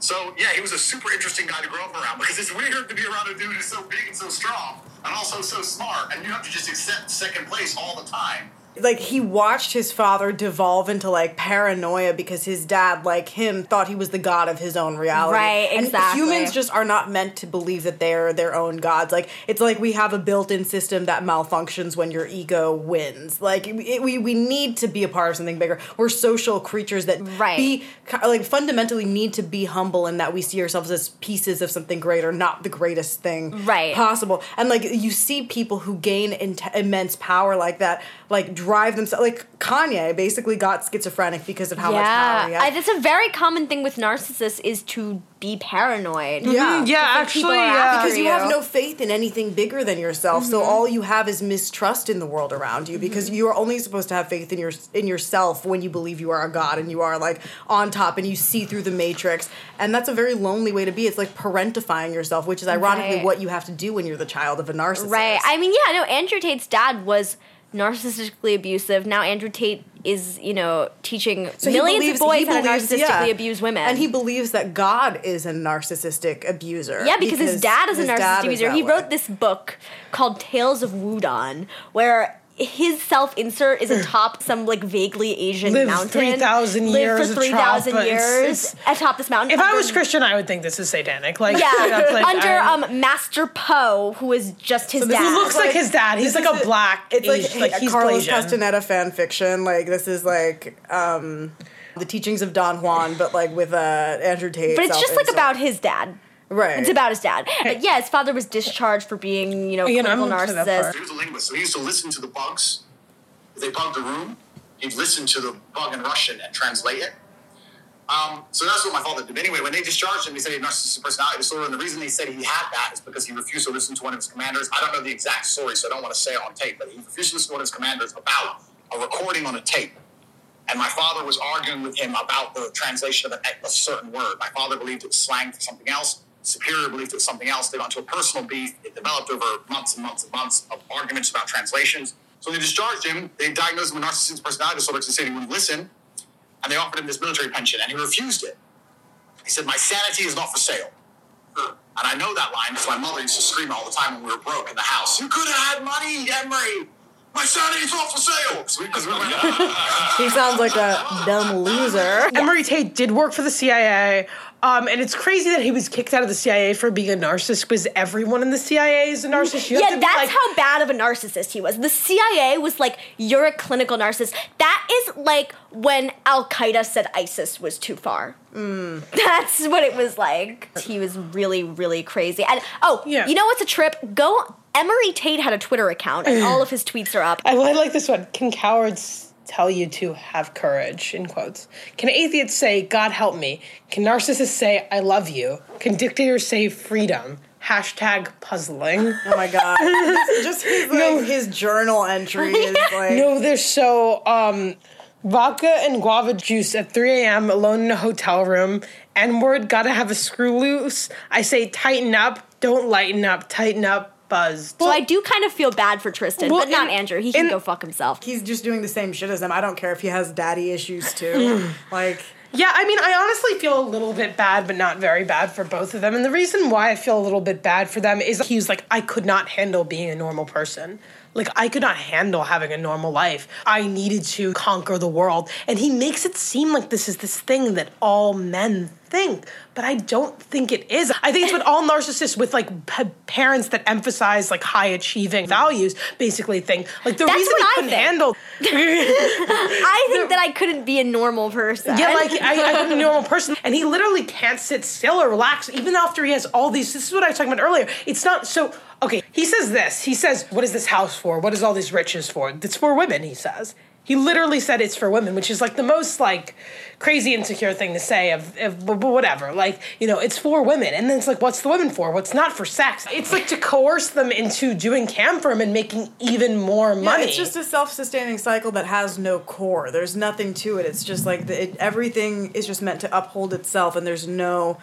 So yeah, he was a super interesting guy to grow up around because it's weird to be around a dude who's so big and so strong and also so smart, and you have to just accept second place all the time. Like he watched his father devolve into like paranoia because his dad like him thought he was the god of his own reality Right, and exactly. humans just are not meant to believe that they're their own gods like it's like we have a built-in system that malfunctions when your ego wins like it, we, we need to be a part of something bigger we're social creatures that Right. be like fundamentally need to be humble and that we see ourselves as pieces of something greater not the greatest thing Right. possible and like you see people who gain int- immense power like that like drive themselves like kanye basically got schizophrenic because of how much power he had I, that's a very common thing with narcissists is to be paranoid. yeah Yeah, think people actually, yeah. because you have no faith in anything bigger than yourself so Mm-hmm. all you have is mistrust in the world around you because you are only supposed to have faith in your in yourself when you believe you are a god and you are like on top and you see through the matrix and that's a very lonely way to be it's like parentifying yourself which is ironically Right. what you have to do when you're the child of a narcissist Right. I mean, yeah, no, Andrew Tate's dad was narcissistically abusive. Now Andrew Tate is, you know, teaching So millions believes- of boys how to narcissistically yeah. abuse women. And he believes that God is a narcissistic abuser. yeah, because, his dad is a narcissistic abuser. He way. wrote this book called Tales of Wudan, where his self insert is atop some like vaguely Asian Lived mountain. 3,000 Lived years for three thousand years atop this mountain. If I was Christian, I would think this is satanic. Like, yeah, like, under um Master Poe, who is just his this dad. He looks like his dad. He's like is a black. It's like, Asian- like a he's Carlos Asian. Castaneda fan fiction. Like this is like um, the teachings of Don Juan, but like with uh, Andrew Tate. but it's just like self-insult. about his dad. Right. It's about his dad. But yeah, his father was discharged for being, you know, You know, clinical I'm looking at that narcissist. part. He was a linguist, so he used to listen to the bugs. If they bugged the room, he'd listen to the bug in Russian and translate it. Um, so that's what my father did. Anyway, when they discharged him, he said he had narcissistic personality disorder, and the reason they said he had that is because he refused to listen to one of his commanders. I don't know the exact story, so I don't want to say it on tape, but he refused to listen to one of his commanders about a recording on a tape. And my father was arguing with him about the translation of a, a certain word. My father believed it was slang for something else. Superior believed it was something else. They got into a personal beef. It developed over months and months and months of arguments about translations. So they discharged him. They diagnosed him with narcissistic personality disorder because they said he wouldn't listen. And they offered him this military pension, and he refused it. He said, My sanity is not for sale. And I know that line because my mother used to scream all the time when we were broke in the house. You could have had money, Emory. My sanity's not for sale. Because we, 'cause we went, he sounds like a dumb loser. Emory Tate did work for the CIA. Um, and it's crazy that he was kicked out of the CIA for being a narcissist because everyone in the CIA is a narcissist. You Yeah, that's like- how bad of a narcissist he was. The CIA was like, you're a clinical narcissist. That is like when Al Qaeda said ISIS was too far. Mm. That's what it was like. He was really, really crazy. And oh, Yeah. you know what's a trip? Go. Emory Tate had a Twitter account, and all of his tweets are up. I I like this one. Can cowards tell you to have courage? In quotes. Can atheists say "God help me"? Can narcissists say "I love you"? Can dictators say "freedom"? Hashtag puzzling. Oh my god! just his, like, his journal entry is like No, they're so um vodka and guava juice at 3 a.m. alone in a hotel room. N word, gotta have a screw loose. I say tighten up, don't lighten up, tighten up, buzzed. So I do kind of feel bad for Tristan, Well, but not in- Andrew. He can in- go fuck himself. he's just doing the same shit as him. I don't care if he has daddy issues too. like Yeah, I mean, I honestly feel a little bit bad, but not very bad for both of them. And the reason why I feel a little bit bad for them is he was like, I could not handle being a normal person. Like, I could not handle having a normal life. I needed to conquer the world. And he makes it seem like this is this thing that all men think, but I don't think it is. I think it's what all narcissists with like p- parents that emphasize like high achieving values basically think. Like, the That's reason I he couldn't think. handle. I think that I couldn't be a normal person. Yeah, like I, I'm a normal person, and he literally can't sit still or relax, even after he has all these. This is what I was talking about earlier. It's not so. Okay, he says this. He says, "What is this house for? What is all these riches for? It's for women." He says, He literally said it's for women, which is like the most like crazy insecure thing to say of, of but whatever. Like, you know, it's for women. And then it's like, what's the women for? What's not for sex? It's like to coerce them into doing cam for him and making even more Yeah, money. it's just a self-sustaining cycle that has no core. There's nothing to it. It's just like the, it, everything is just meant to uphold itself, and there's no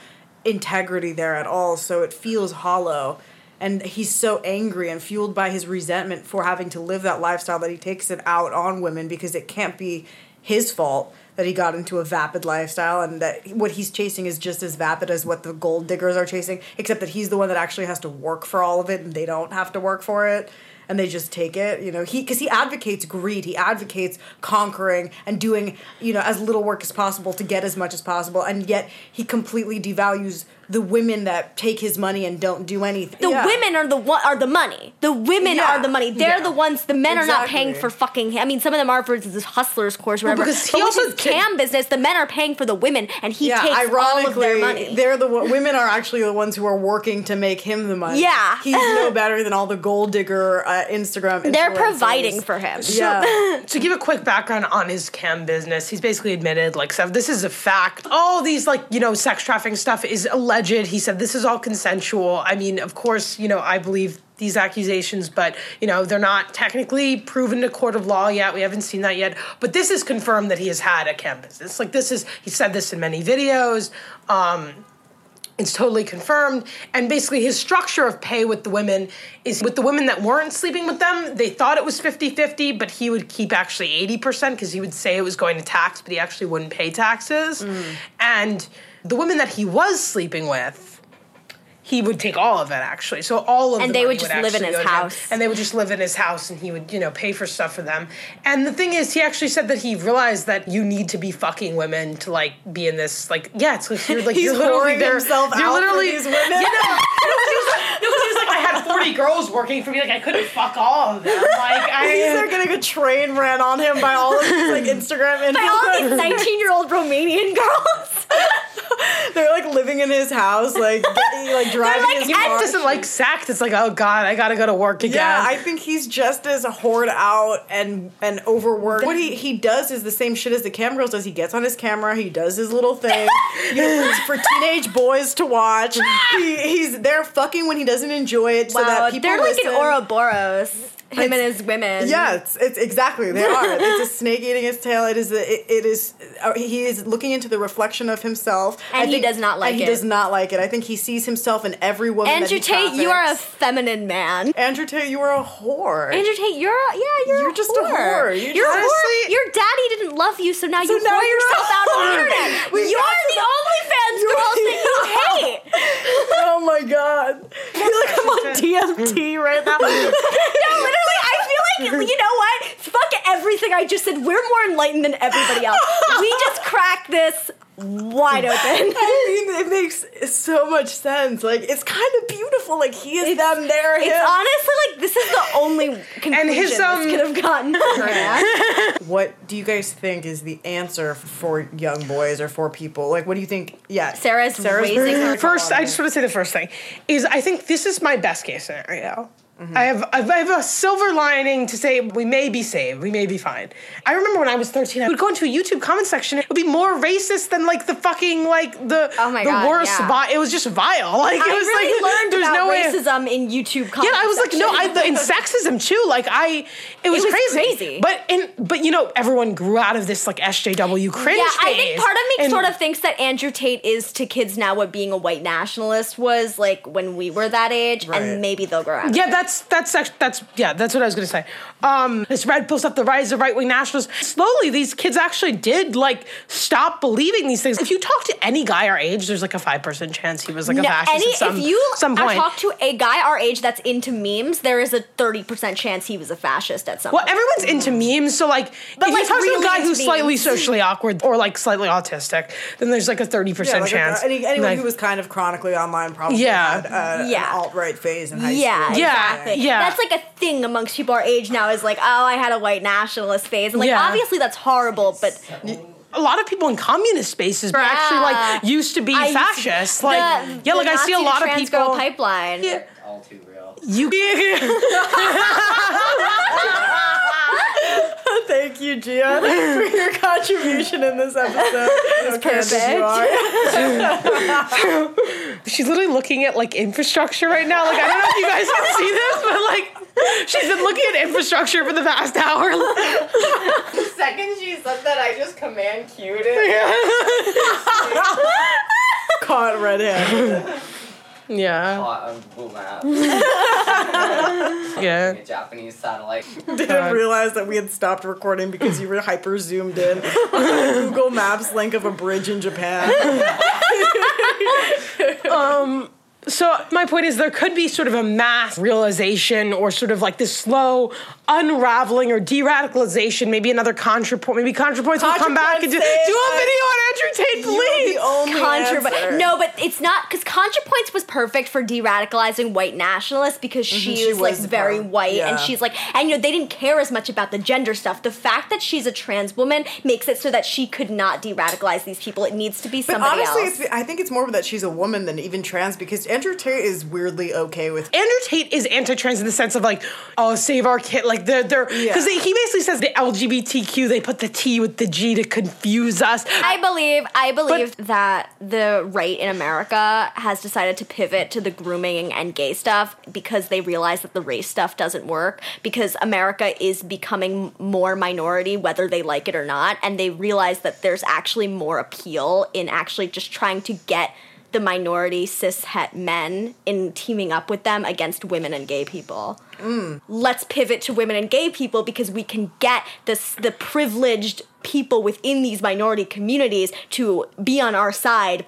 integrity there at all. So it feels hollow. And he's so angry and fueled by his resentment for having to live that lifestyle that he takes it out on women because it can't be his fault that he got into a vapid lifestyle and that what he's chasing is just as vapid as what the gold diggers are chasing, except that he's the one that actually has to work for all of it and they don't have to work for it. And they just take it you know he because he advocates greed. He advocates conquering and doing you know as little work as possible to get as much as possible. And yet he completely devalues the women that take his money and don't do anything The Yeah. women are the one are the money. The women Yeah. are the money. They're Yeah. the ones. The men are not paying for fucking. I mean, some of them are for this hustlers course, or whatever. because he but also with his did- cam business, the men are paying for the women, and he yeah, takes all of their ironically, money. they're the women are actually the ones who are working to make him the money. Yeah. he's no better than all the gold digger uh, Instagram. They're providing for him. Yeah, to give a quick background on his cam business, he's basically admitted, like, so this is a fact. All these, like, you know, sex trafficking stuff is alleged. He said this is all consensual. I mean, of course, you know, I believe these accusations, but, you know, they're not technically proven to court of law yet. We haven't seen that yet. But this is confirmed that he has had a cam business. Like, this is, he said this in many videos. Um, it's totally confirmed. And basically, his structure of pay with the women is with the women that weren't sleeping with them, they thought it was 50 50, but he would keep actually 80% because he would say it was going to tax, but he actually wouldn't pay taxes. And the women that he was sleeping with, he would take all of it actually. So all of And the they would just live in his to him. house. and they would just live in his house, and he would you know pay for stuff for them. And the thing is, he actually said that he realized that you need to be fucking women to like be in this like yeah, it's like you're like He's you're literally there- himself you're literally these women. You know, no, 'cause he was like, no, 'cause he was like, I had 40 girls working for me, like I couldn't fuck all of them. Like I They're getting a train ran on him by all of these like Instagram influencers. By all these nineteen-year-old Romanian girls. They're like living in his house, like getting, like driving like, his car. doesn't like sex. It's like, oh god, I gotta go to work again. Yeah, I think he's just as hoard out and and overworked. What he he does is the same shit as the cam girls does. He gets on his camera, he does his little thing you know, for, teenage boys to watch. He, he's there fucking when he doesn't enjoy it, so that people they're like listen. an Ouroboros. Him and his women. Yeah, it's, it's exactly they are. It's a snake eating its tail. It is. A, it, it is. Uh, he is looking into the reflection of himself, And I he does not like and it. He does not like it. I think he sees himself in every woman. Andrew Tate, you are a feminine man. Andrew Tate. You are a whore. Andrew Tate, you're a, yeah, you're, You're a just a whore. whore. You You're a whore. Your daddy didn't love you, so now you now whore you're yourself out on the whore. internet. We you're the OnlyFans girls that you hate. oh my god! I feel like I'm on TMT right now. no, literally, I feel like you know what? Fuck everything I just said. We're more enlightened than everybody else. We just cracked this wide open. I mean, it makes so much sense. Like, it's kind of beautiful. Like, he is them, they're him. It's honestly like this is the only conclusion his, um, this could have gotten. what do you guys think is the answer for young boys or for people? Like, what do you think? Yeah, Sarah's raising very- her First, I just want to say the first thing is I think this is my best case scenario. I have I have a silver lining to say we may be saved, we may be fine. I remember when I was 13, I would go into a YouTube comment section. It would be more racist than like the fucking like the Oh my the God, worst. yeah. vi- it was just vile. Like it I was really like learned there's about no way. racism in YouTube comments. Yeah, I was like, no, I the, in sexism too. Like I, it was, was crazy. crazy. But in but you know, everyone grew out of this like SJW cringe. Yeah, I think part of me And- sort of thinks that Andrew Tate is to kids now what being a white nationalist was like when we were that age, Right. and maybe they'll grow out. of Yeah, it. That's that's act- that's yeah, that's what I was gonna say. Um, this red pill stuff, the rise of right wing nationalists. Slowly, these kids actually did like stop believing these things. If you talk to any guy our age, there's like a five percent chance he was like a No, fascist any, at some if you some point. talk to a guy our age that's into memes, there is a thirty percent chance he was a fascist at some. Point. Well, point. everyone's into memes, so like, But, if like, you talk to a guy into who's slightly socially awkward or like slightly autistic, then there's like a thirty Yeah, percent like, chance. uh, any, anyone Like- who was kind of chronically online probably Yeah. had uh, Yeah. an alt right phase in high Yeah, school. Yeah, exactly. Yeah. That's like a thing amongst people our age now. Is like, oh, I had a white nationalist phase, and like Yeah. obviously that's horrible, but a lot of people in communist spaces are actually like used to be I used to- fascists. like, the- yeah, the like I see a lot of trans people. girl pipeline. Yeah. All too real. You Thank you, Gia, for your contribution in this episode. As perfect. you are. She's literally looking at like infrastructure right now. Like I don't know if you guys can see this, but like she's been looking at infrastructure for the past hour. The second she said that, I just command cued it. Caught red-handed. Yeah. Caught on Google Yeah. A Japanese satellite. Didn't realize that we had stopped recording because you were hyper zoomed in on the Google Maps link of a bridge in Japan. Um, So my point is there could be sort of a mass realization or sort of like this slow unraveling or de-radicalization, maybe another ContraPoint, maybe ContraPoints will come back and do, do a video on Andrew Tate, You're please. the only Contra- no, but it's not because ContraPoints was perfect for de-radicalizing white nationalists because mm-hmm, she, she was like very part- white yeah. and she's like and you know they didn't care as much about the gender stuff. The fact that she's a trans woman makes it so that she could not de-radicalize these people. It needs to be But somebody honestly, else. it's, I think it's more that she's a woman than even trans because Andrew Tate is weirdly okay with. Andrew Tate is anti-trans in the sense of like, oh, save our kid. Like they're they're because Yeah. he basically says the LGBTQ they put the T with the G to confuse us. I believe I believe that the right in America has decided to pivot to the grooming and gay stuff because they realize that the race stuff doesn't work because America is becoming more minority whether they like it or not and they realize that there's actually more appeal in actually just trying to get the minority cis het men in teaming up with them against women and gay people mm. let's pivot to women and gay people because we can get this the privileged people within these minority communities to be on our side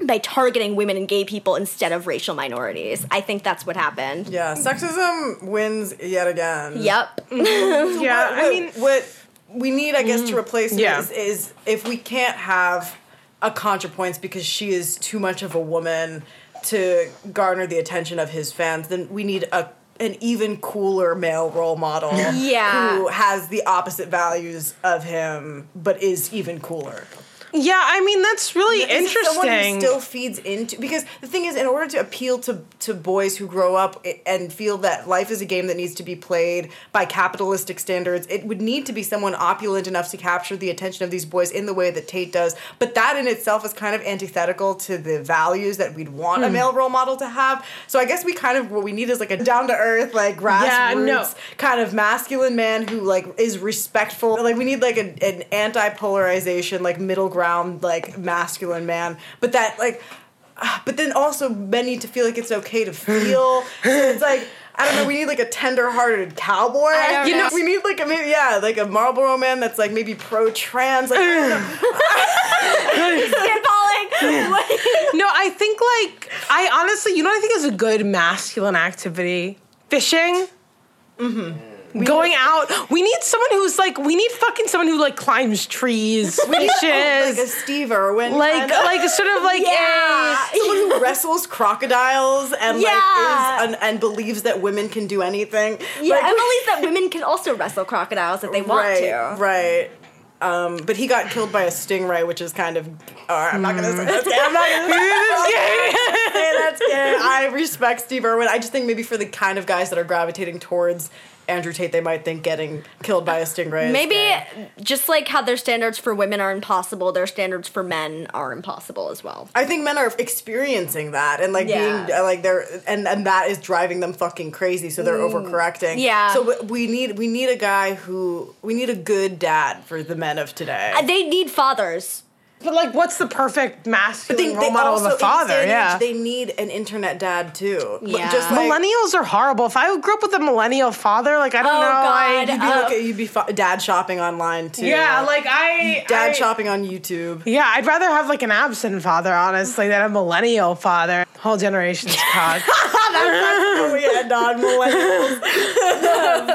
by targeting women and gay people instead of racial minorities. I think that's what happened. Yeah, sexism wins yet again. Yep. Mm-hmm. Yeah, I what, mean, what we need, I guess, to mm-hmm. replace it Yeah. is, is if we can't have a ContraPoints because she is too much of a woman to garner the attention of his fans, then we need a an even cooler male role model Yeah. who has the opposite values of him but is even cooler. Yeah, I mean that's really it Someone who interesting. still feeds into because the thing is, in order to appeal to to boys who grow up and feel that life is a game that needs to be played by capitalistic standards, it would need to be someone opulent enough to capture the attention of these boys in the way that Tate does. But that in itself is kind of antithetical to the values that we'd want Hmm. a male role model to have. So I guess we kind of what we need is like a down to earth, like grassroots Yeah, no. kind of masculine man who like is respectful. Like we need like a, an anti-polarization, like middle ground, like masculine man. But that like, ah, but then also men need to feel like it's okay to feel. so it's like. I don't know. We need like a tender-hearted cowboy. I don't you know. know, we need like a maybe yeah, like a Marlboro man that's like maybe pro-trans. Like, I don't know. Spitballing. What- no, I think like I honestly, you know, what I think is a good masculine activity. Fishing. Mm-hmm. Going out. We need someone who's like. We need fucking someone who like climbs trees, like a Steve Irwin, like like sort of like Yeah. a someone who wrestles crocodiles and Yeah. like is and, and believes that women can do anything. yeah, Like, I believe that women can also wrestle crocodiles if they want right, to. Right. Um, but he got killed by a stingray, which is kind of. All right, I'm not gonna say that's gay. I'm not gonna say that's gay. I respect Steve Irwin. I just think maybe for the kind of guys that are gravitating towards Andrew Tate, they might think getting killed by a stingray. Maybe just like how their standards for women are impossible, their standards for men are impossible as well. I think men are experiencing that and like Yeah. being like they're and and that is driving them fucking crazy. So they're overcorrecting. Yeah. So we need we need a guy who we need a good dad for the men of today. Uh, They need fathers. But like, what's the perfect masculine They- role they model also- of a father? this Yeah. age, they need an internet dad too. L- Yeah. Just like, Millennials are horrible. If I grew up with a millennial father, like I don't Oh, know, I, God. You'd be, Uh, looking, you'd be fa- dad shopping online too. yeah, like I dad I- shopping on YouTube. Yeah, I'd rather have like an absent father, honestly, than a millennial father. Whole generation's cock. oh yeah, non millennial.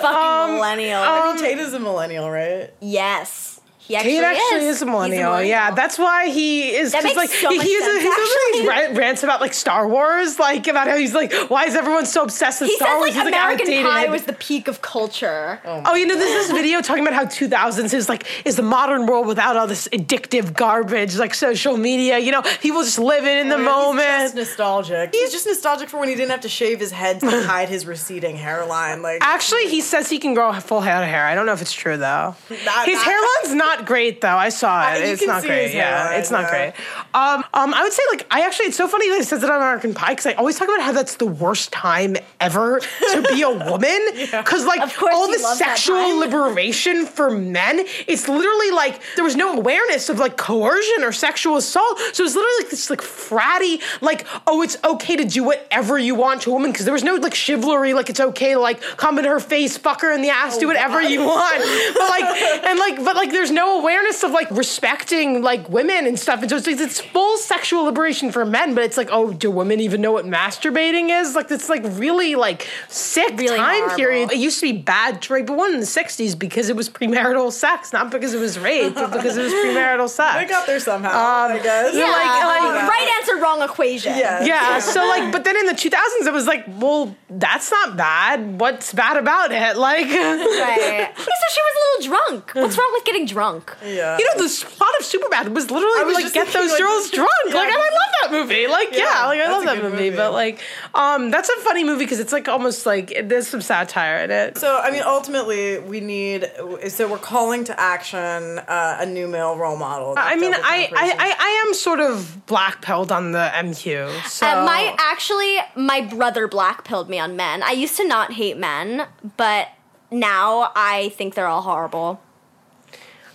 Fucking millennial. I mean, Tate is a millennial, right? yes. He actually, He actually is. is a millennial. He's a Yeah, that's why he is. That 'cause, makes like, so he, much he's sense, he's actually. these rant- rants about like Star Wars, like about how he's like, why is everyone so obsessed with He Star says Wars? like He's American outdated. Pie was the peak of culture. Oh, you know, there's this video talking about how 2000s is like is the modern world without all this addictive garbage like social media. You know, people just living in the oh, He's moment. just nostalgic. He's just nostalgic for when he didn't have to shave his head to hide his receding hairline. Like Actually, he says he can grow a full head of hair. I don't know if it's true though. Not- his not- hairline's not great though. I saw it. you it's not great. Yeah, hairline, it's not yeah. great. Um, um, I would say like I actually it's so funny that he says it on American Pie because I always talk about how that's the worst time ever to be a woman because like all the sexual liberation for men, it's literally like there was no awareness of like coercion or sexual assault. So it's literally like this like fratty like oh it's okay to do whatever you want to a woman because there was no like chivalry like it's okay to like come in her face, fuck her in the ass, do whatever you want. But like and like but like there's no awareness of like respecting like women and stuff. And so it's, it's full sexual liberation for men, but it's like oh do women even know what masturbating is? Like it's like really like sick Really time horrible. period. It used to be bad to rape a woman in the 60s because it was premarital sex, not because it was rape, but because it was premarital sex. they got there somehow. Um, I guess. Yeah, like- like- um, right answer, wrong equation. Yeah. yeah, so like, but then in the 2000s, it was like, well, that's not bad. What's bad about it? Like, Right. so she was a little drunk. What's wrong with getting drunk? Yeah. know, the plot of Superbad was literally was like, get those like, girls drunk. yeah. Like, and I love that movie. Like, yeah, Yeah, like I love that movie. movie. But like, um, that's a funny movie because it's like almost like there's some satire in it. So I mean, ultimately, we need. So we're calling to action uh, a new male role model. I mean, I, I. I, I am sort of black pilled on the MQ. So Uh, my actually, my brother black pilled me on men. I used to not hate men, but now I think they're all horrible.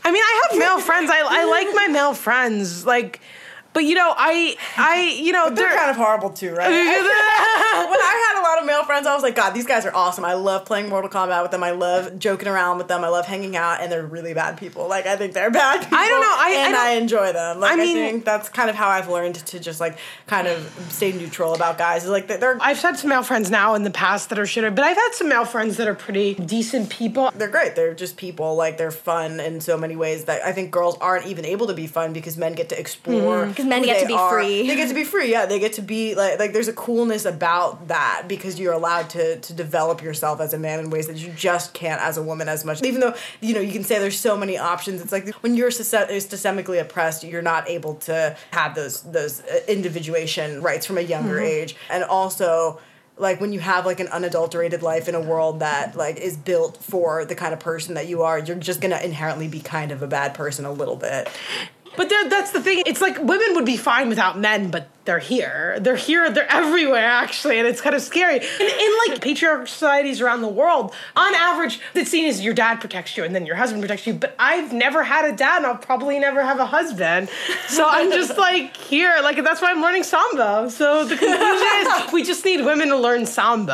I mean, I have male friends. I, I like my male friends. Like, but you know, I, I, you know, They're kind of horrible too, right? when I had a lot of male friends, I was like, God, these guys are awesome. I love playing Mortal Kombat with them. I love joking around with them. I love hanging out, and they're really bad people. Like I think they're bad people. I don't know. I- I and don't- I, enjoy them. Like I I, think that's kind of how I've learned to just like kind of stay neutral about guys. Like they're- they're I've had some male friends now in the past that are shitter, but I've had some male friends that are pretty decent people. they're great. They're just people. Like they're fun in so many ways that I think girls aren't even able to be fun because men get to explore. Mm-hmm. 'Cause men get to be are. free. They get to be free. Yeah, they get to be like like. There's a coolness about that because you're allowed to to develop yourself as a man in ways that you just can't as a woman as much. Even though you know you can say there's so many options. It's like when you're systemically oppressed, you're not able to have those those uh, individuation rights from a younger Mm-hmm. age, and also like when you have like an unadulterated life in a world that like is built for the kind of person that you are you're just gonna inherently be kind of a bad person a little bit But that's the thing. It's like women would be fine without men, but they're here. They're here. They're everywhere, actually, and it's kind of scary. In, in like patriarchal societies around the world, on average, it's seen as your dad protects you and then your husband protects you. But I've never had a dad, and I'll probably never have a husband. So I'm just like here. Like that's why I'm learning sambo. So the conclusion is we just need women to learn sambo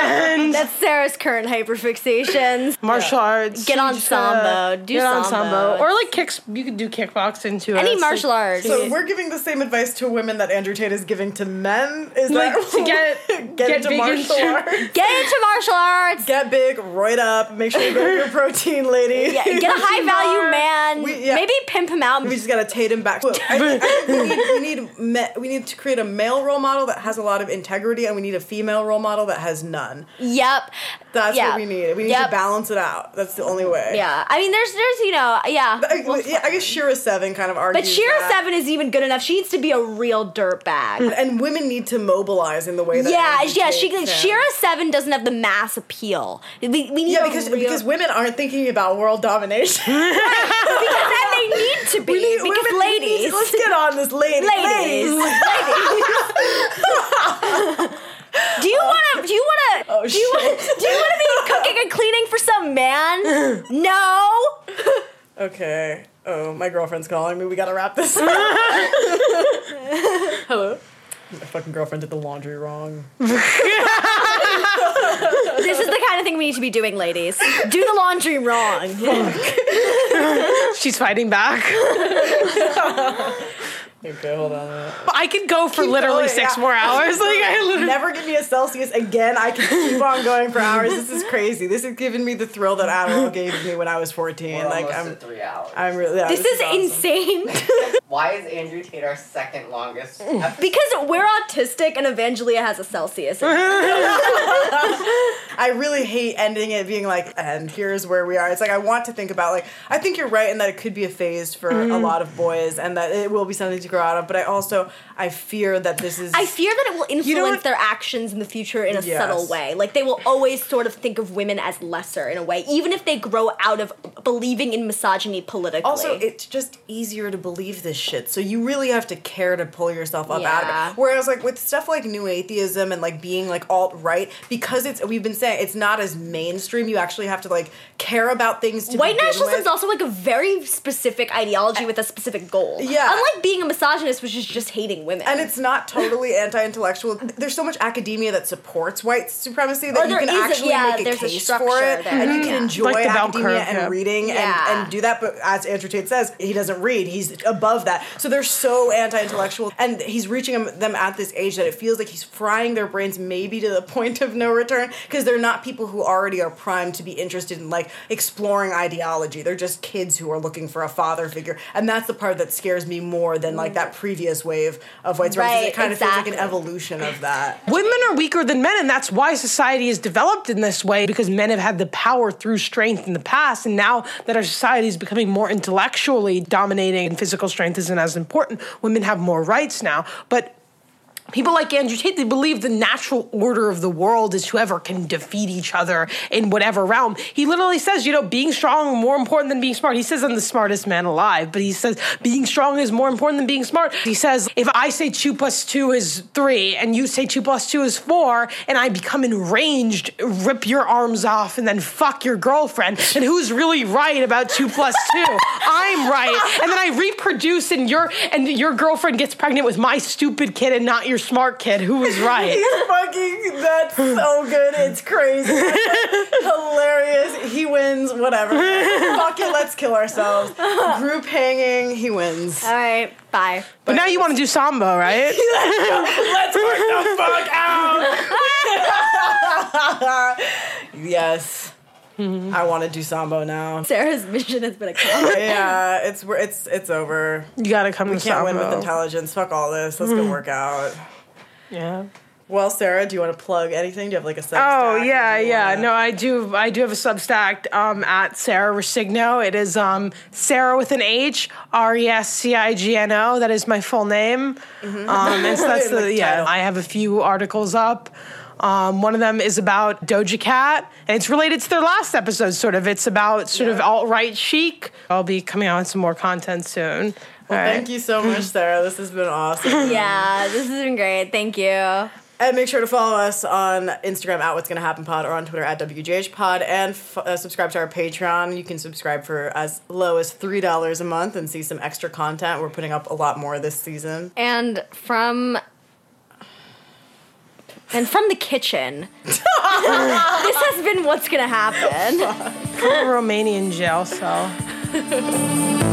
and That's Sarah's current hyperfixations. martial arts. Get on gotta uh, sambo. Do get on sambo. or like kicks. You could do kickboxing too. Any It's, martial like, arts. so we're giving the same advice to women that andrew tate is giving to men is Like, that to get- get, get into big martial into- arts Get into martial arts. get big roid up make sure you get your protein lady Yeah, get a high value man. We- yeah. Maybe pimp him out. We just gotta tate him back. Look, I, think- I think we need we need, me, we need to create a male role model that has a lot of integrity, and we need a female role model that has none. Yep. That's Yeah. what we need. We need Yep. to balance it out. That's the only way. Yeah. I mean, there's, there's, you know, yeah. I, uh, Well, yeah, I guess Shira Seven kind of argues. but Shira that. Seven is even good enough. She needs to be a real dirtbag. and women need to mobilize in the way that Yeah, yeah. She can. Shira Seven doesn't have the mass appeal. We, we need Yeah, because real, because women aren't thinking about world domination. because then they need to be We need- because women- we need- ladies, let's get on this, lady. ladies, ladies. Do you want to? Do you want to? Oh, do you want? Oh, do you want to be cooking and cleaning for some man? No. Okay. Oh, my girlfriend's calling me. We gotta wrap this up. Hello. My fucking girlfriend did the laundry wrong. This is the kind of thing we need to be doing, ladies. Do the laundry wrong. She's fighting back. Okay, hold on. a. I could go for Keep literally going, six yeah. more hours. Like I literally. Never give me a Celsius again. I can keep on going for hours. This is crazy. This is giving me the thrill that Adderall gave me when I was 14. We're like almost I'm, three hours. I'm really. yeah, This is awesome. insane. Why is Andrew Tate our second longest? episode? because we're autistic and Evangelia has a Celsius. I really hate ending it being like, and here's where we are. It's like I want to think about like I think you're right in that it could be a phase for a mm. lot of boys and that it will be something to grow out of. But I also I fear that this is I fear that it will influence know their actions in the future in a Yes. subtle way. Like they will always sort of think of women as lesser in a way, even if they grow out of believing in misogyny politically. Also, it's just easier to believe this shit. So you really have to care to pull yourself up out of it. Whereas, like with stuff like new atheism and like being like alt right, because it's we've been saying it's not as mainstream. You actually have to like care about things. To White nationalism is also like a very specific ideology with a specific goal. Yeah. Unlike being a misogynist, which is just hating women. and it's not totally anti-intellectual. There's so much academia that supports white supremacy that Or you can is a- actually yeah, make a there's a case for it, there, and you mm-hmm. yeah. can enjoy Like the academia curve, and yeah. reading Yeah. and, and do that. But as Andrew Tate says, he doesn't read. He's above that. So they're so anti-intellectual, and he's reaching them, them at this age that it feels like he's frying their brains maybe to the point of no return because they're not people who already are primed to be interested in like exploring ideology. They're just kids who are looking for a father figure, and that's the part that scares me more than like that previous wave of white supremacy. Right, it kind of feels like an evolution of that. Women are weaker than men, and that's why society is developed in this way because men have had the power through strength in the past. And now that our society is becoming more intellectually dominating and physical strength isn't as important, women have more rights now. But People like Andrew Tate, they believe the natural order of the world is whoever can defeat each other in whatever realm. He literally says, you know, being strong more important than being smart. He says I'm the smartest man alive, but he says being strong is more important than being smart. He says if I say two plus two is three and you say two plus two is four and I become enraged, rip your arms off and then fuck your girlfriend, and who's really right about two plus two? I'm right. And then I reproduce and your and your girlfriend gets pregnant with my stupid kid and not your smart kid. Who was right? He's fucking. That's so good. It's crazy. Hilarious. He wins. Whatever. Fuck it. Let's kill ourselves. Group hanging. He wins. All right, bye. But now you want to do samba, right? Let's work the fuck out. yes. I want to do sambo now. Sarah's mission has been accomplished. Yeah, it's it's it's over. You gotta come We to can't Sambo. win with intelligence. Fuck all this. Let's go work out. Yeah. Well, Sarah, do you want to plug anything? Do you have like a Substack? Oh yeah, yeah. wanna- No, I do. I do have a Substack um, at Sarah Rescigno. It is um, Sarah with an H, R E S C I G N O. That is my full name. Um, and so that's Like the yeah. I have a few articles up. Um, one of them is about Doja Cat, and it's related to their last episode. Sort of, it's about sort of alt right chic. I'll be coming out with some more content soon. Well, All right. thank you so much, Sarah. This has been awesome. yeah, this has been great. Thank you. And make sure to follow us on Instagram at What's Gonna Happen Pod or on Twitter at WGH Pod and f- uh, subscribe to our Patreon. You can subscribe for as low as $3 a month and see some extra content. We're putting up a lot more this season. And from and from the kitchen. this has been what's gonna happen. Romanian jail cell.